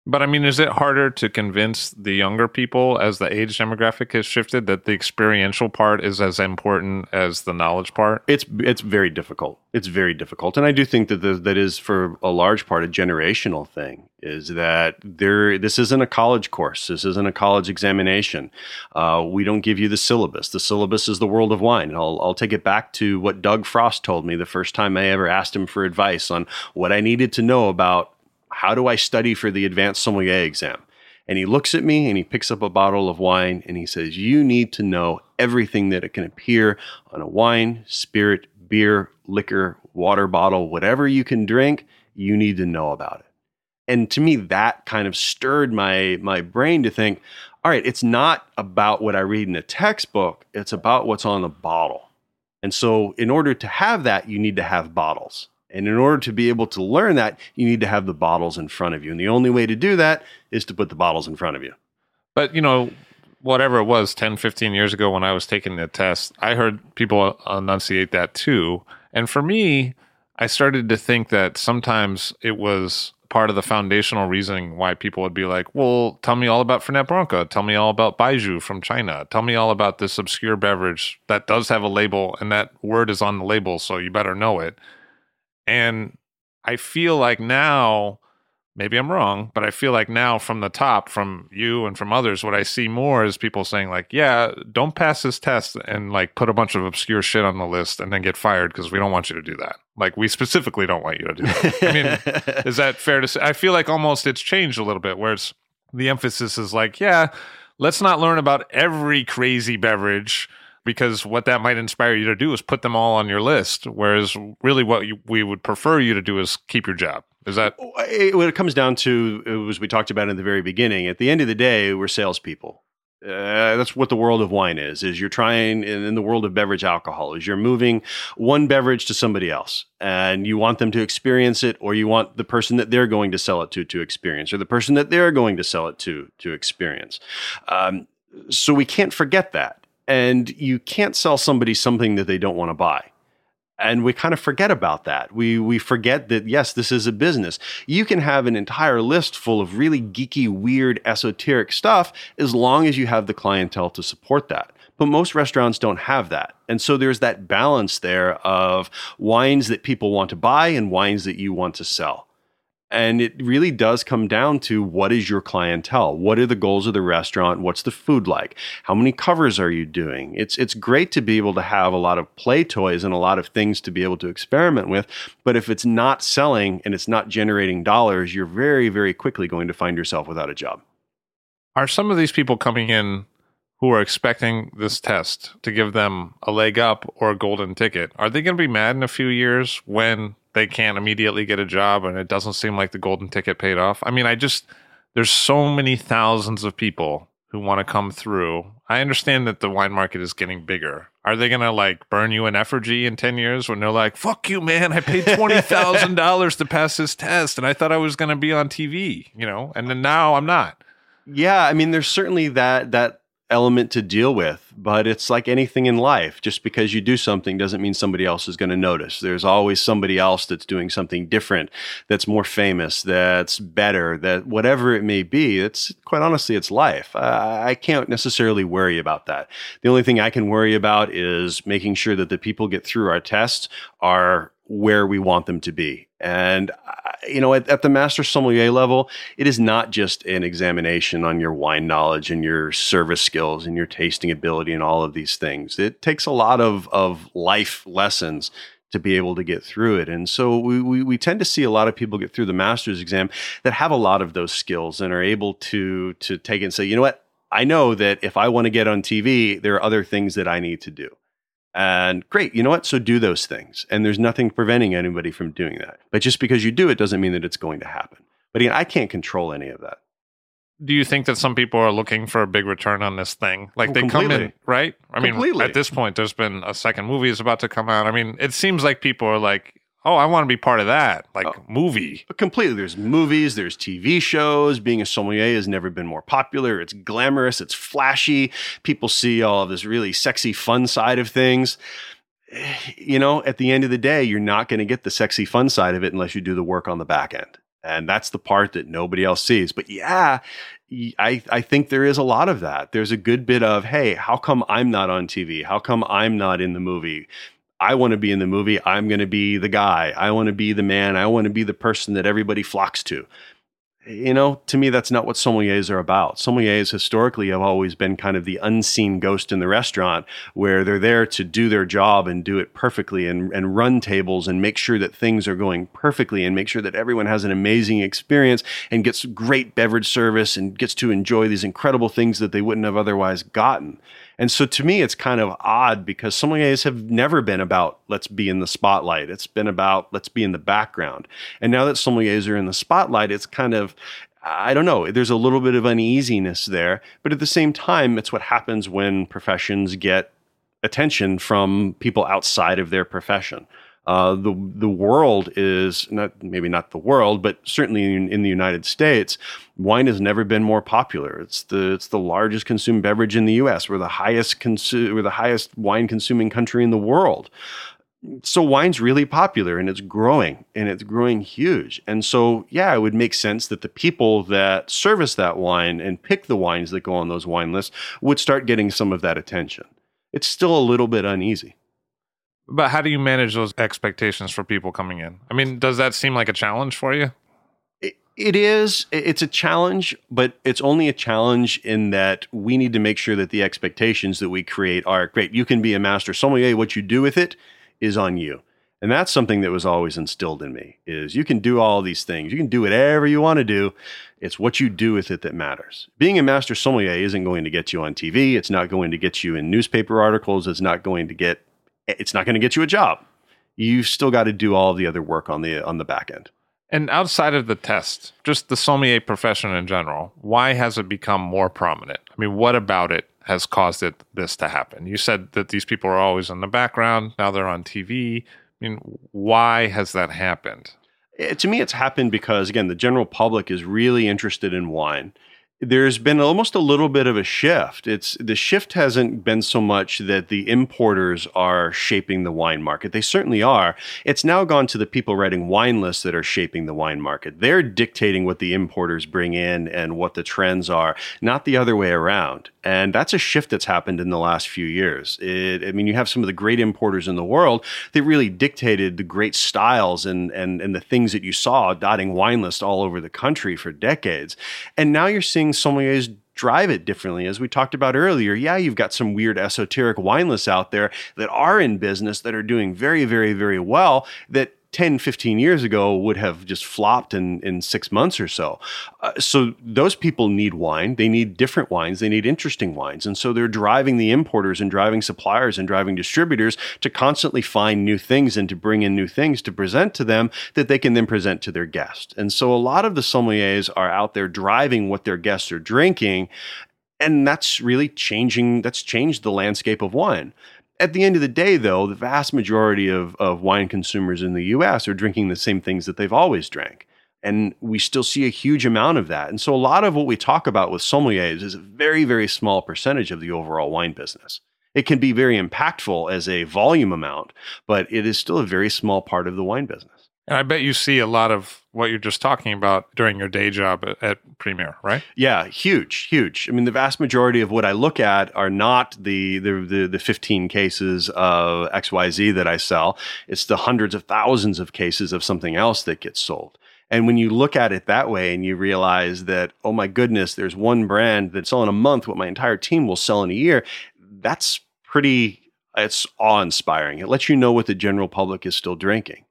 But I mean, is it harder to convince the younger people as the age demographic has shifted that the experiential part is as important as the knowledge part? It's it's very difficult. It's very difficult, and I do think that the, that is for a large part a generational thing. Is that there? This isn't a college course. This isn't a college examination. Uh, we don't give you the syllabus. The syllabus is the world of wine. And I'll I'll take it back to what Doug Frost told me the first time I ever asked him for advice on what I needed to know about how do I study for the advanced sommelier exam? And he looks at me and he picks up a bottle of wine and he says, You need to know everything that it can appear on a wine, spirit, beer, liquor, water bottle, whatever you can drink, you need to know about it. And to me, that kind of stirred my, my brain to think, all right, it's not about what I read in a textbook, it's about what's on the bottle. And so, in order to have that, you need to have bottles. And in order to be able to learn that, you need to have the bottles in front of you. And the only way to do that is to put the bottles in front of you. But, you know, whatever it was 10, 15 years ago when I was taking the test, I heard people enunciate that too. And for me, I started to think that sometimes it was part of the foundational reasoning why people would be like, well, tell me all about Fernet Branca. Tell me all about Baijiu from China. Tell me all about this obscure beverage that does have a label and that word is on the label, so you better know it. And I feel like now, maybe I'm wrong, but I feel like now from the top, from you and from others, what I see more is people saying, like, yeah, don't pass this test and like put a bunch of obscure shit on the list and then get fired because we don't want you to do that. Like, we specifically don't want you to do that. I mean, is that fair to say? I feel like almost it's changed a little bit, where it's the emphasis is like, yeah, let's not learn about every crazy beverage because what that might inspire you to do is put them all on your list. Whereas, really, what you, we would prefer you to do is keep your job. Is that It- what it comes down to, as we talked about in the very beginning, at the end of the day, we're salespeople. Uh, that's what the world of wine is. Is you're trying in, the world of beverage alcohol is you're moving one beverage to somebody else, and you want them to experience it, or you want the person that they're going to sell it to to experience, or the person that they're going to sell it to to experience. Um, so we can't forget that, and you can't sell somebody something that they don't want to buy and we kind of forget about that. We we forget that yes, this is a business. You can have an entire list full of really geeky, weird, esoteric stuff as long as you have the clientele to support that. But most restaurants don't have that. And so there's that balance there of wines that people want to buy and wines that you want to sell. And it really does come down to what is your clientele? What are the goals of the restaurant? What's the food like? How many covers are you doing? It's it's great to be able to have a lot of play toys and a lot of things to be able to experiment with, but if it's not selling and it's not generating dollars, you're very very quickly going to find yourself without a job. are some of these people coming in who are expecting this test to give them a leg up or a golden ticket? Are they going to be mad in a few years when they can't immediately get a job and it doesn't seem like the golden ticket paid off? I mean, I just there's so many thousands of people who want to come through. I understand that the wine market is getting bigger. Are they going to like burn you in effigy in 10 years when they're like, fuck you, man, I paid $20,000 to pass this test and I thought I was going to be on TV, you know, and then now I'm not. Yeah, I mean, there's certainly that that element to deal with, but it's like anything in life. Just because you do something doesn't mean somebody else is going to notice. There's always somebody else that's doing something different, that's more famous, that's better, that whatever it may be. It's quite honestly, it's life. I, I can't necessarily worry about that. The only thing I can worry about is making sure that the people get through our tests are where we want them to be. And, you know, at, at the master sommelier level, it is not just an examination on your wine knowledge and your service skills and your tasting ability and all of these things. It takes a lot of, of life lessons to be able to get through it. And so we, we, we tend to see a lot of people get through the master's exam that have a lot of those skills and are able to, to take it and say, you know what? I know that if I want to get on TV, there are other things that I need to do. And great, you know what? So do those things. And there's nothing preventing anybody from doing that. But just because you do it doesn't mean that it's going to happen. But again, I can't control any of that. Do you think that some people are looking for a big return on this thing? Like Oh, they come in, right? I mean, at this point, there's been a second movie is about to come out. I mean, it seems like people are like, oh, I want to be part of that, like Oh. movie. But completely. There's movies, there's TV shows. Being a sommelier has never been more popular. It's glamorous, it's flashy. People see all of this really sexy, fun side of things. You know, at the end of the day, you're not going to get the sexy, fun side of it unless you do the work on the back end. And that's the part that nobody else sees. But yeah, I, I think there is a lot of that. There's a good bit of, hey, how come I'm not on TV? How come I'm not in the movie? I want to be in the movie. I'm going to be the guy. I want to be the man. I want to be the person that everybody flocks to. You know, to me, that's not what sommeliers are about. Sommeliers historically have always been kind of the unseen ghost in the restaurant where they're there to do their job and do it perfectly and, and run tables and make sure that things are going perfectly and make sure that everyone has an amazing experience and gets great beverage service and gets to enjoy these incredible things that they wouldn't have otherwise gotten. And so to me, it's kind of odd because sommeliers have never been about let's be in the spotlight. It's been about let's be in the background. And now that sommeliers are in the spotlight, it's kind of, I don't know, there's a little bit of uneasiness there. But at the same time, it's what happens when professions get attention from people outside of their profession. Uh, the the world is not maybe not the world, but certainly in, in, the United States, wine has never been more popular. It's the it's the largest consumed beverage in the U.S. We're the highest consu- we're the highest wine consuming country in the world. So wine's really popular and it's growing and it's growing huge. And so yeah, it would make sense that the people that service that wine and pick the wines that go on those wine lists would start getting some of that attention. It's still a little bit uneasy. But how do you manage those expectations for people coming in? I mean, does that seem like a challenge for you? It is. It's a challenge, but it's only a challenge in that we need to make sure that the expectations that we create are great. You can be a master sommelier. What you do with it is on you. And that's something that was always instilled in me is you can do all these things. You can do whatever you want to do. It's what you do with it that matters. Being a master sommelier isn't going to get you on TV. It's not going to get you in newspaper articles. It's not going to get it's not going to get you a job. You've still got to do all the other work on the on the back end. And outside of the test, just the sommelier profession in general, why has it become more prominent? I mean, what about it has caused it this to happen? You said that these people are always in the background, now they're on TV. I mean, why has that happened? It, eh, to me, it's happened because again, the general public is really interested in wine there's been almost a little bit of a shift. It's the shift hasn't been so much that the importers are shaping the wine market. They certainly are. It's now gone to the people writing wine lists that are shaping the wine market. They're dictating what the importers bring in and what the trends are, not the other way around. And that's a shift that's happened in the last few years. It, I mean, you have some of the great importers in the world that really dictated the great styles and, and, and the things that you saw dotting wine lists all over the country for decades. And now you're seeing sommeliers drive it differently. As we talked about earlier, yeah, you've got some weird esoteric wine lists out there that are in business that are doing very, very, very well that 10, 15 years ago would have just flopped in, in six months or so. Uh, so those people need wine. They need different wines. They need interesting wines. And so they're driving the importers and driving suppliers and driving distributors to constantly find new things and to bring in new things to present to them that they can then present to their guests. And so a lot of the sommeliers are out there driving what their guests are drinking. And that's really changing, that's changed the landscape of wine. At the end of the day, though, the vast majority of, of wine consumers in the US are drinking the same things that they've always drank. And we still see a huge amount of that. And so a lot of what we talk about with sommeliers is a very, very small percentage of the overall wine business. It can be very impactful as a volume amount, but it is still a very small part of the wine business. And I bet you see a lot of what you're just talking about during your day job at, Premier, right? Yeah, huge, huge. I mean, the vast majority of what I look at are not the, the the the, 15 cases of XYZ that I sell. It's the hundreds of thousands of cases of something else that gets sold. And when you look at it that way and you realize that, oh my goodness, there's one brand that's selling a month what my entire team will sell in a year, that's pretty, it's awe inspiring. It lets you know what the general public is still drinking.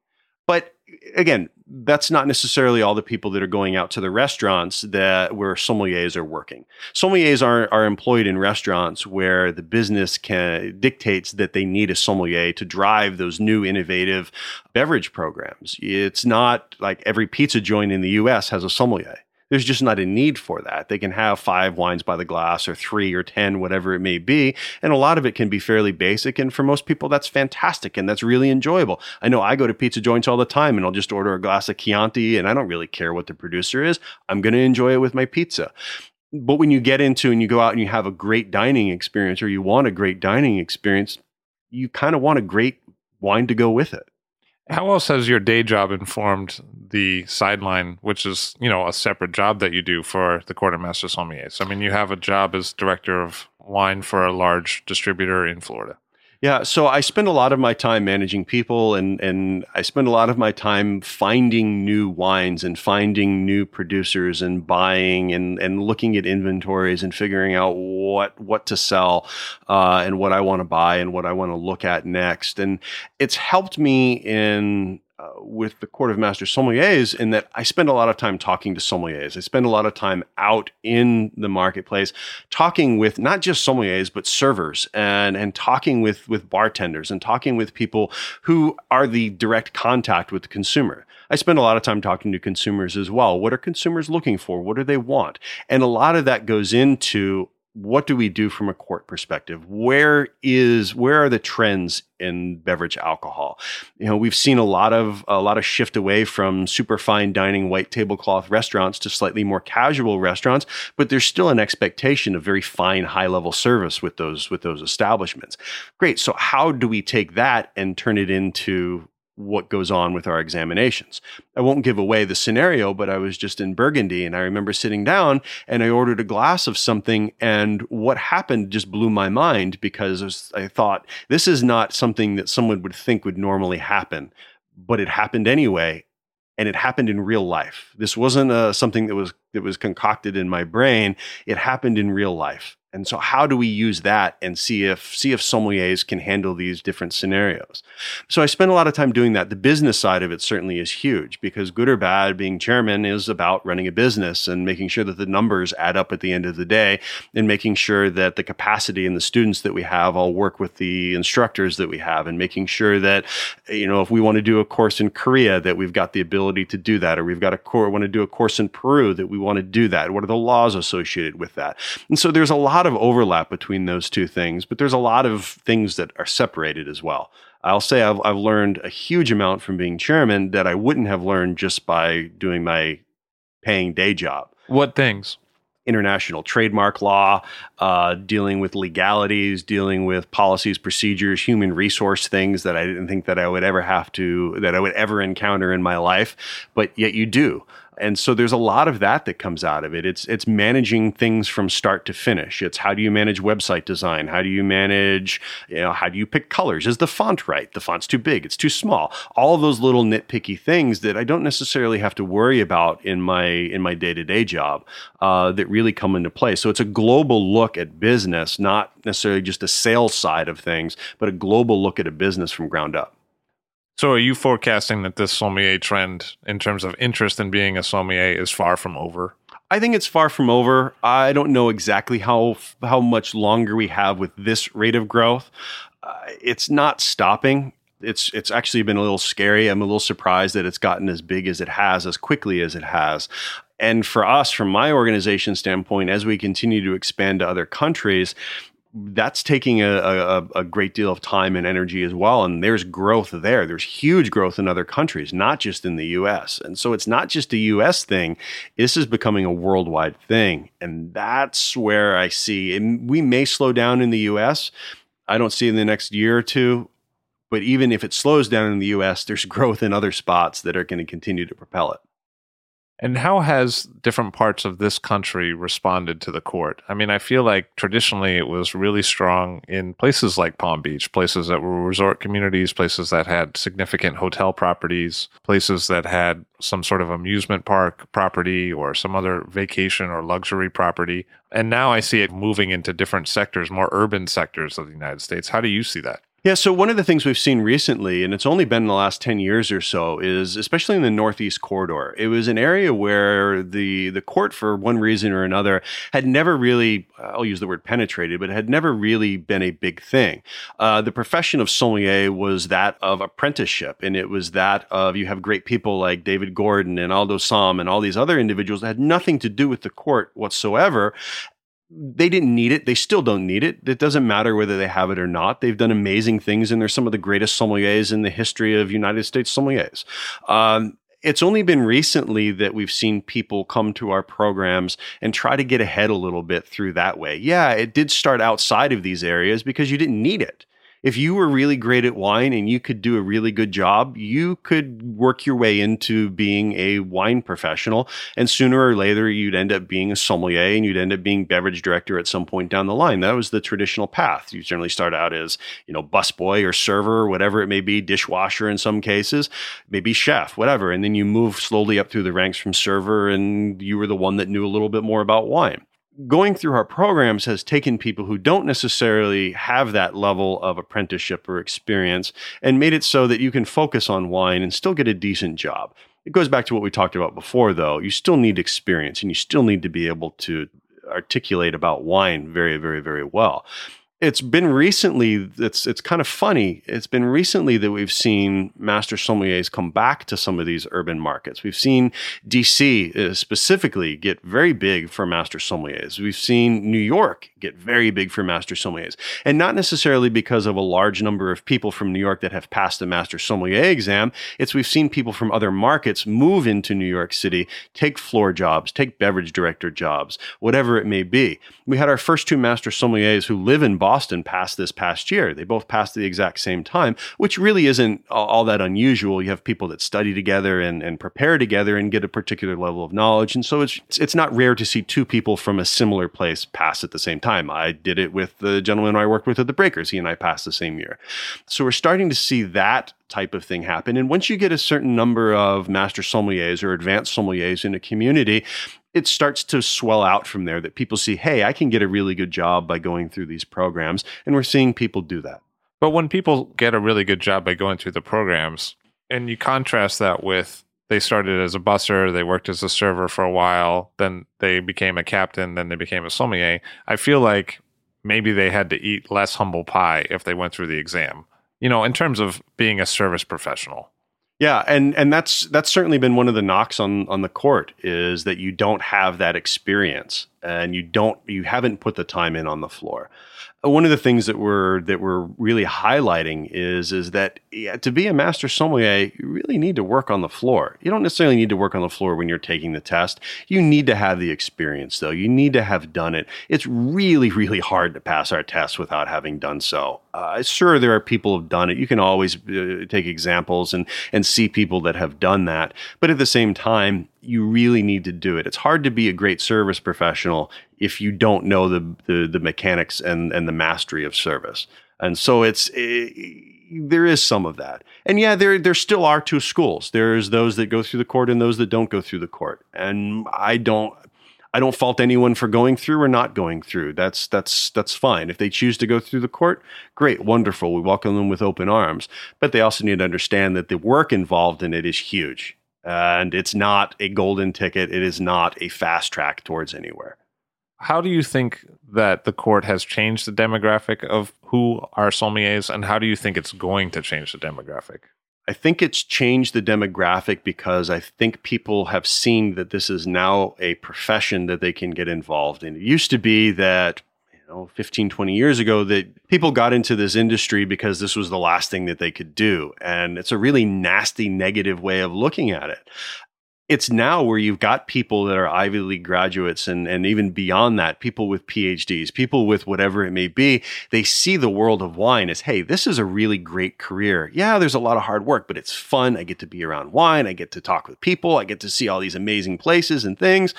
But again, that's not necessarily all the people that are going out to the restaurants that where sommeliers are working. Sommeliers are, are employed in restaurants where the business can dictates that they need a sommelier to drive those new innovative beverage programs. It's not like every pizza joint in the US has a sommelier there's just not a need for that. They can have five wines by the glass or three or 10, whatever it may be. And a lot of it can be fairly basic. And for most people, that's fantastic and that's really enjoyable. I know I go to pizza joints all the time and I'll just order a glass of Chianti and I don't really care what the producer is. I'm going to enjoy it with my pizza. But when you get into and you go out and you have a great dining experience or you want a great dining experience, you kind of want a great wine to go with it. How else has your day job informed the sideline, which is you know a separate job that you do for the Court of Master Sommeliers? I mean, you have a job as director of wine for a large distributor in Florida. Yeah, so I spend a lot of my time managing people and and I spend a lot of my time finding new wines and finding new producers and buying and and looking at inventories and figuring out what what to sell uh, and what I want to buy and what I want to look at next. And it's helped me in uh, with the Court of Master Sommeliers in that I spend a lot of time talking to sommeliers. I spend a lot of time out in the marketplace talking with not just sommeliers but servers and and talking with with bartenders and talking with people who are the direct contact with the consumer. I spend a lot of time talking to consumers as well. What are consumers looking for? What do they want? And a lot of that goes into what do we do from a court perspective? Where is where are the trends in beverage alcohol? You know, we've seen a lot of a lot of shift away from super fine dining white tablecloth restaurants to slightly more casual restaurants, but there's still an expectation of very fine high level service with those with those establishments. Great. So how do we take that and turn it into what goes on with our examinations. I won't give away the scenario, but I was just in Burgundy and I remember sitting down and I ordered a glass of something and what happened just blew my mind because I thought this is not something that someone would think would normally happen, but it happened anyway and it happened in real life. This wasn't uh, something that was that was concocted in my brain. It happened in real life. And so how do we use that and see if see if sommeliers can handle these different scenarios? So I spend a lot of time doing that. The business side of it certainly is huge because good or bad, being chairman is about running a business and making sure that the numbers add up at the end of the day and making sure that the capacity and the students that we have all work with the instructors that we have and making sure that you know if we want to do a course in Korea that we've got the ability to do that or we've got a course want to do a course in Peru that we want to do that. What are the laws associated with that? And so there's a lot lot of overlap between those two things, but there's a lot of things that are separated as well. I'll say I've, I've learned a huge amount from being chairman that I wouldn't have learned just by doing my paying day job. What things? international trademark law, uh, dealing with legalities, dealing with policies, procedures, human resource things that I didn't think that I would ever have to, that I would ever encounter in my life, but yet you do. And so there's a lot of that that comes out of it. It's it's managing things from start to finish. It's how do you manage website design? How do you manage, you know, how do you pick colors? Is the font right? The font's too big, it's too small. All those little nitpicky things that I don't necessarily have to worry about in my in my day-to-day job uh, that really come into play. So it's a global look at business, not necessarily just a sales side of things, but a global look at a business from ground up. So, are you forecasting that this sommelier trend, in terms of interest in being a sommelier, is far from over? I think it's far from over. I don't know exactly how how much longer we have with this rate of growth. Uh, it's not stopping. It's it's actually been a little scary. I'm a little surprised that it's gotten as big as it has, as quickly as it has. And for us, from my organization standpoint, as we continue to expand to other countries, that's taking a, a, a, great deal of time and energy as well. And there's growth there. There's huge growth in other countries, not just in the US. And so it's not just a US thing. This is becoming a worldwide thing. And that's where I see, and we may slow down in the US. I don't see in the next year or two. But even if it slows down in the US, there's growth in other spots that are going to continue to propel it. And how has different parts of this country responded to the court? I mean, I feel like traditionally it was really strong in places like Palm Beach, places that were resort communities, places that had significant hotel properties, places that had some sort of amusement park property or some other vacation or luxury property. And now I see it moving into different sectors, more urban sectors of the United States. How do you see that? Yeah, so one of the things we've seen recently, and it's only been in the last 10 years or so, is especially in the Northeast corridor. It was an area where the, the court, for one reason or another, had never really, I'll use the word penetrated, but had never really been a big thing. Uh, the profession of sommelier was that of apprenticeship, and it was that of you have great people like David Gordon and Aldo Sohm and all these other individuals that had nothing to do with the court whatsoever they didn't need it. They still don't need it. It doesn't matter whether they have it or not. They've done amazing things, and they're some of the greatest sommeliers in the history of United States sommeliers. Um, it's only been recently that we've seen people come to our programs and try to get ahead a little bit through that way. Yeah, it did start outside of these areas because you didn't need it if you were really great at wine and you could do a really good job, you could work your way into being a wine professional. And sooner or later, you'd end up being a sommelier and you'd end up being beverage director at some point down the line. That was the traditional path. You generally start out as, you know, busboy or server whatever it may be, dishwasher in some cases, maybe chef, whatever. And then you move slowly up through the ranks from server and you were the one that knew a little bit more about wine going through our programs has taken people who don't necessarily have that level of apprenticeship or experience and made it so that you can focus on wine and still get a decent job. It goes back to what we talked about before, though. You still need experience and you still need to be able to articulate about wine very, very, very well. It's been recently it's it's kind of funny. It's been recently that we've seen master sommeliers come back to some of these urban markets. We've seen dc uh, specifically get very big for master sommeliers. We've seen new york get very big for master sommeliers. And not necessarily because of a large number of people from new york that have passed the master sommelier exam. It's we've seen people from other markets move into new york city take floor jobs take beverage director jobs whatever it may be. We had our first two master sommeliers who live in Boston passed this past year. They both passed at the exact same time, which really isn't all that unusual. You have people that study together and, and prepare together and get a particular level of knowledge. And so it's it's not rare to see two people from a similar place pass at the same time. I did it with the gentleman I worked with at the Breakers. He and I passed the same year. So we're starting to see that type of thing happen. And once you get a certain number of master sommeliers or advanced sommeliers in a community, it starts to swell out from there that people see, hey, I can get a really good job by going through these programs. And we're seeing people do that. But when people get a really good job by going through the programs, and you contrast that with they started as a busser, they worked as a server for a while, then they became a captain, then they became a sommelier. I feel like maybe they had to eat less humble pie if they went through the exam, you know, in terms of being a service professional. Yeah, and and that's that's certainly been one of the knocks on on the court is that you don't have that experience and you don't you haven't put the time in on the floor one of the things that we're that we're really highlighting is is that yeah, to be a master sommelier, you really need to work on the floor. You don't necessarily need to work on the floor when you're taking the test. You need to have the experience, though. You need to have done it. It's really, really hard to pass our tests without having done so. Uh, sure, there are people who've done it. You can always uh, take examples and and see people that have done that, but at the same time, you really need to do it. It's hard to be a great service professional if you don't know the the, the mechanics and and the mastery of service. And so it's it, eh, there is some of that. And yeah, there there still are two schools. There's those that go through the court and those that don't go through the court. And I don't I don't fault anyone for going through or not going through. That's that's that's fine. If they choose to go through the court, great, wonderful. We welcome them with open arms. But they also need to understand that the work involved in it is huge. And it's not a golden ticket. It is not a fast track towards anywhere. How do you think that the court has changed the demographic of who are sommeliers, and how do you think it's going to change the demographic? I think it's changed the demographic because I think people have seen that this is now a profession that they can get involved in. It used to be that know 15 20 years ago that people got into this industry because this was the last thing that they could do and it's a really nasty negative way of looking at it it's now where you've got people that are Ivy League graduates and, and even beyond that, people with PhDs, people with whatever it may be, they see the world of wine as, hey, this is a really great career. Yeah, there's a lot of hard work, but it's fun. I get to be around wine. I get to talk with people. I get to see all these amazing places and things.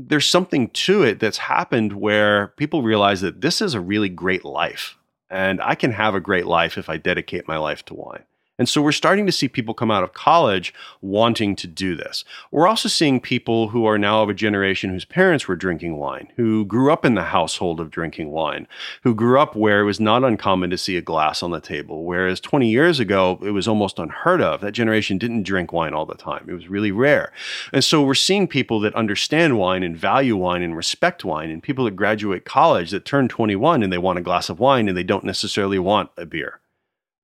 There's something to it that's happened where people realize that this is a really great life. And I can have a great life if I dedicate my life to wine. And so we're starting to see people come out of college wanting to do this. We're also seeing people who are now of a generation whose parents were drinking wine, who grew up in the household of drinking wine, who grew up where it was not uncommon to see a glass on the table, whereas 20 years ago, it was almost unheard of. That generation didn't drink wine all the time, it was really rare. And so we're seeing people that understand wine and value wine and respect wine, and people that graduate college that turn 21 and they want a glass of wine and they don't necessarily want a beer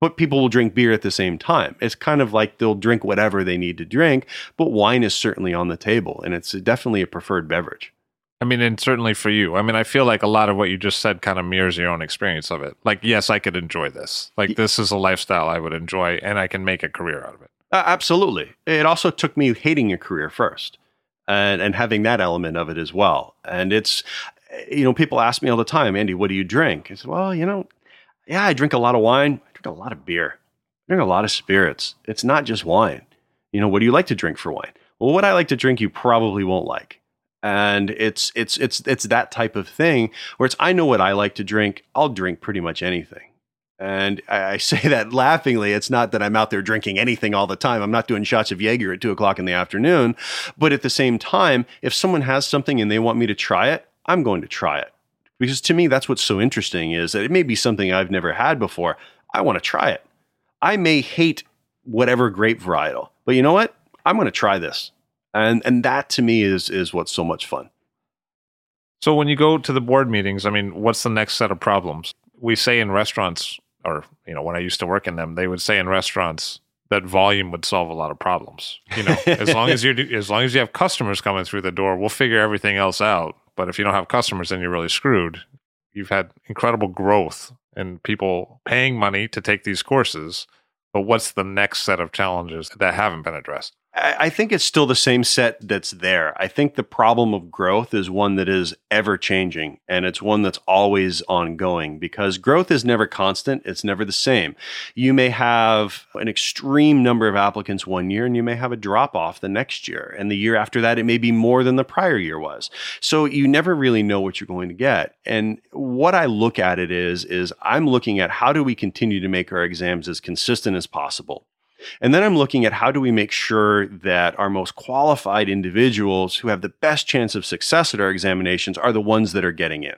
but people will drink beer at the same time. It's kind of like they'll drink whatever they need to drink, but wine is certainly on the table and it's definitely a preferred beverage. I mean, and certainly for you. I mean, I feel like a lot of what you just said kind of mirrors your own experience of it. Like, yes, I could enjoy this. Like, this is a lifestyle I would enjoy and I can make a career out of it. Uh, absolutely. It also took me hating a career first and, and having that element of it as well. And it's, you know, people ask me all the time, Andy, what do you drink? I said, well, you know, yeah, I drink a lot of wine drink a lot of beer. I drink a lot of spirits. It's not just wine. You know, what do you like to drink for wine? Well, what I like to drink, you probably won't like. And it's it's it's it's that type of thing where it's I know what I like to drink. I'll drink pretty much anything. And I, say that laughingly. It's not that I'm out there drinking anything all the time. I'm not doing shots of Jaeger at two o'clock in the afternoon. But at the same time, if someone has something and they want me to try it, I'm going to try it. Because to me, that's what's so interesting is that it may be something I've never had before. I want to try it. I may hate whatever grape varietal, but you know what? I'm going to try this. And and that to me is is what's so much fun. So when you go to the board meetings, I mean, what's the next set of problems? we say in restaurants, or you know, when I used to work in them, they would say in restaurants that volume would solve a lot of problems. You know, as long as you as long as you have customers coming through the door, we'll figure everything else out. But if you don't have customers, then you're really screwed. You've had incredible growth and people paying money to take these courses. But what's the next set of challenges that haven't been addressed? I think it's still the same set that's there. I think the problem of growth is one that is ever changing and it's one that's always ongoing because growth is never constant. It's never the same. You may have an extreme number of applicants one year and you may have a drop off the next year. And the year after that, it may be more than the prior year was. So you never really know what you're going to get. And what I look at it is, is I'm looking at how do we continue to make our exams as consistent as possible and then I'm looking at how do we make sure that our most qualified individuals who have the best chance of success at our examinations are the ones that are getting in.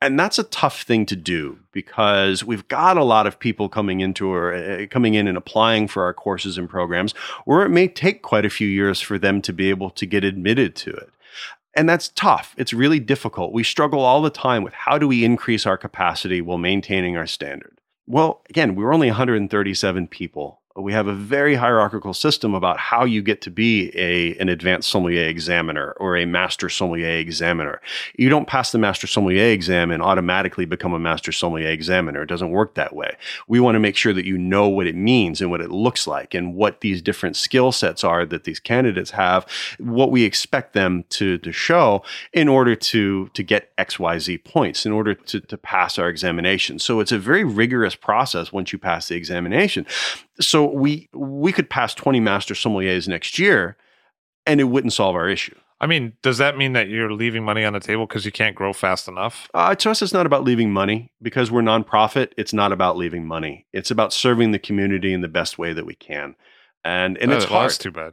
And that's a tough thing to do because we've got a lot of people coming into or uh, coming in and applying for our courses and programs where it may take quite a few years for them to be able to get admitted to it. And that's tough. It's really difficult. We struggle all the time with how do we increase our capacity while maintaining our standard. Well, again, we were only 137 people we have a very hierarchical system about how you get to be a an advanced sommelier examiner or a master sommelier examiner. You don't pass the master sommelier exam and automatically become a master sommelier examiner. It doesn't work that way. We want to make sure that you know what it means and what it looks like and what these different skill sets are that these candidates have, what we expect them to, to show in order to, to get XYZ points, in order to, to pass our examination. So it's a very rigorous process once you pass the examination. So we we could pass 20 master sommeliers next year and it wouldn't solve our issue. I mean, does that mean that you're leaving money on the table because you can't grow fast enough? Uh, to us, it's not about leaving money because we're nonprofit. It's not about leaving money. It's about serving the community in the best way that we can. And and it's well, hard. That's too bad.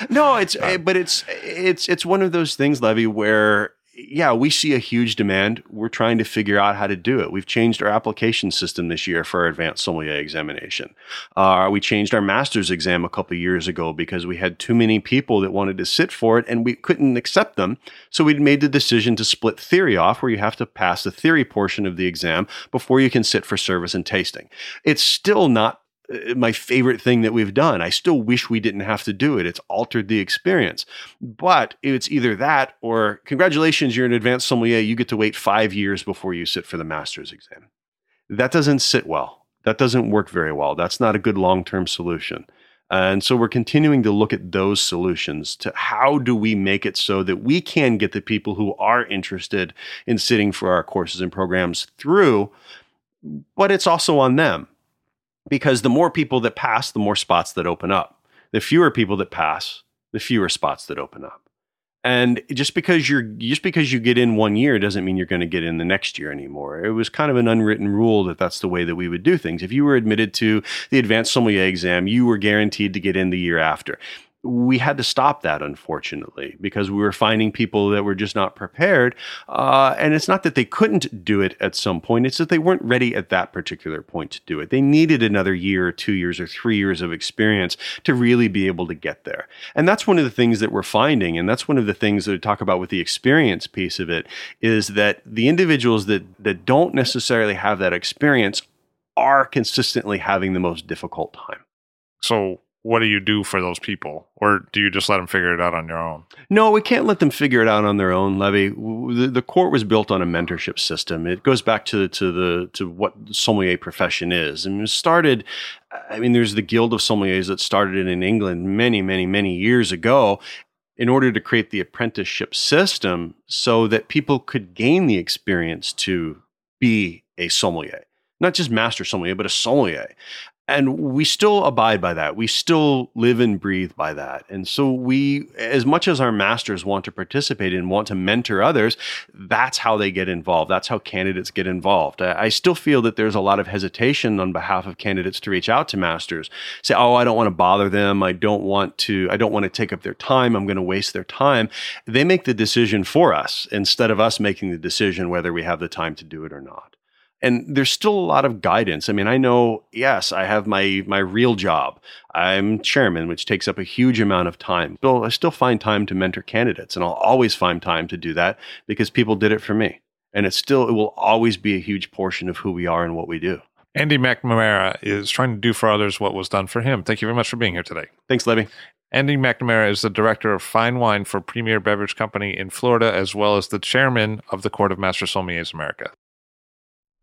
no, it's uh, but it's it's it's one of those things, Levi, where yeah, we see a huge demand. We're trying to figure out how to do it. We've changed our application system this year for our advanced sommelier examination. Uh, we changed our master's exam a couple years ago because we had too many people that wanted to sit for it and we couldn't accept them. So we made the decision to split theory off, where you have to pass the theory portion of the exam before you can sit for service and tasting. It's still not my favorite thing that we've done. I still wish we didn't have to do it. It's altered the experience. But it's either that or congratulations, you're an advanced sommelier. You get to wait five years before you sit for the master's exam. That doesn't sit well. That doesn't work very well. That's not a good long term solution. And so we're continuing to look at those solutions to how do we make it so that we can get the people who are interested in sitting for our courses and programs through, but it's also on them because the more people that pass, the more spots that open up. The fewer people that pass, the fewer spots that open up. And just because you're just because you get in one year doesn't mean you're going to get in the next year anymore. It was kind of an unwritten rule that that's the way that we would do things. If you were admitted to the advanced sommelier exam, you were guaranteed to get in the year after we had to stop that, unfortunately, because we were finding people that were just not prepared. Uh, and it's not that they couldn't do it at some point, it's that they weren't ready at that particular point to do it. They needed another year or two years or three years of experience to really be able to get there. And that's one of the things that we're finding. And that's one of the things that we talk about with the experience piece of it is that the individuals that, that don't necessarily have that experience are consistently having the most difficult time. So, what do you do for those people? Or do you just let them figure it out on your own? No we can't let them figure it out on their own Levi. The, the court was built on a mentorship system. It goes back to, to the to what sommelier profession is. And it started i mean there's the guild of sommeliers that started in england many many many years ago in order to create the apprenticeship system so that people could gain the experience to be a sommelier. Not just master sommelier, but a sommelier and we still abide by that. We still live and breathe by that. And so we, as much as our masters want to participate and want to mentor others, that's how they get involved. That's how candidates get involved. I, still feel that there's a lot of hesitation on behalf of candidates to reach out to masters. Say, oh, I don't want to bother them. I don't want to, I don't want to take up their time. I'm going to waste their time. They make the decision for us instead of us making the decision whether we have the time to do it or not and there's still a lot of guidance. I mean, I know, yes, I have my my real job. I'm chairman, which takes up a huge amount of time. But I still find time to mentor candidates, and I'll always find time to do that because people did it for me. And it's still, it will always be a huge portion of who we are and what we do. Andy McNamara is trying to do for others what was done for him. Thank you very much for being here today. Thanks, Levi. Andy McNamara is the director of fine wine for Premier Beverage Company in Florida, as well as the chairman of the Court of Master Sommeliers America.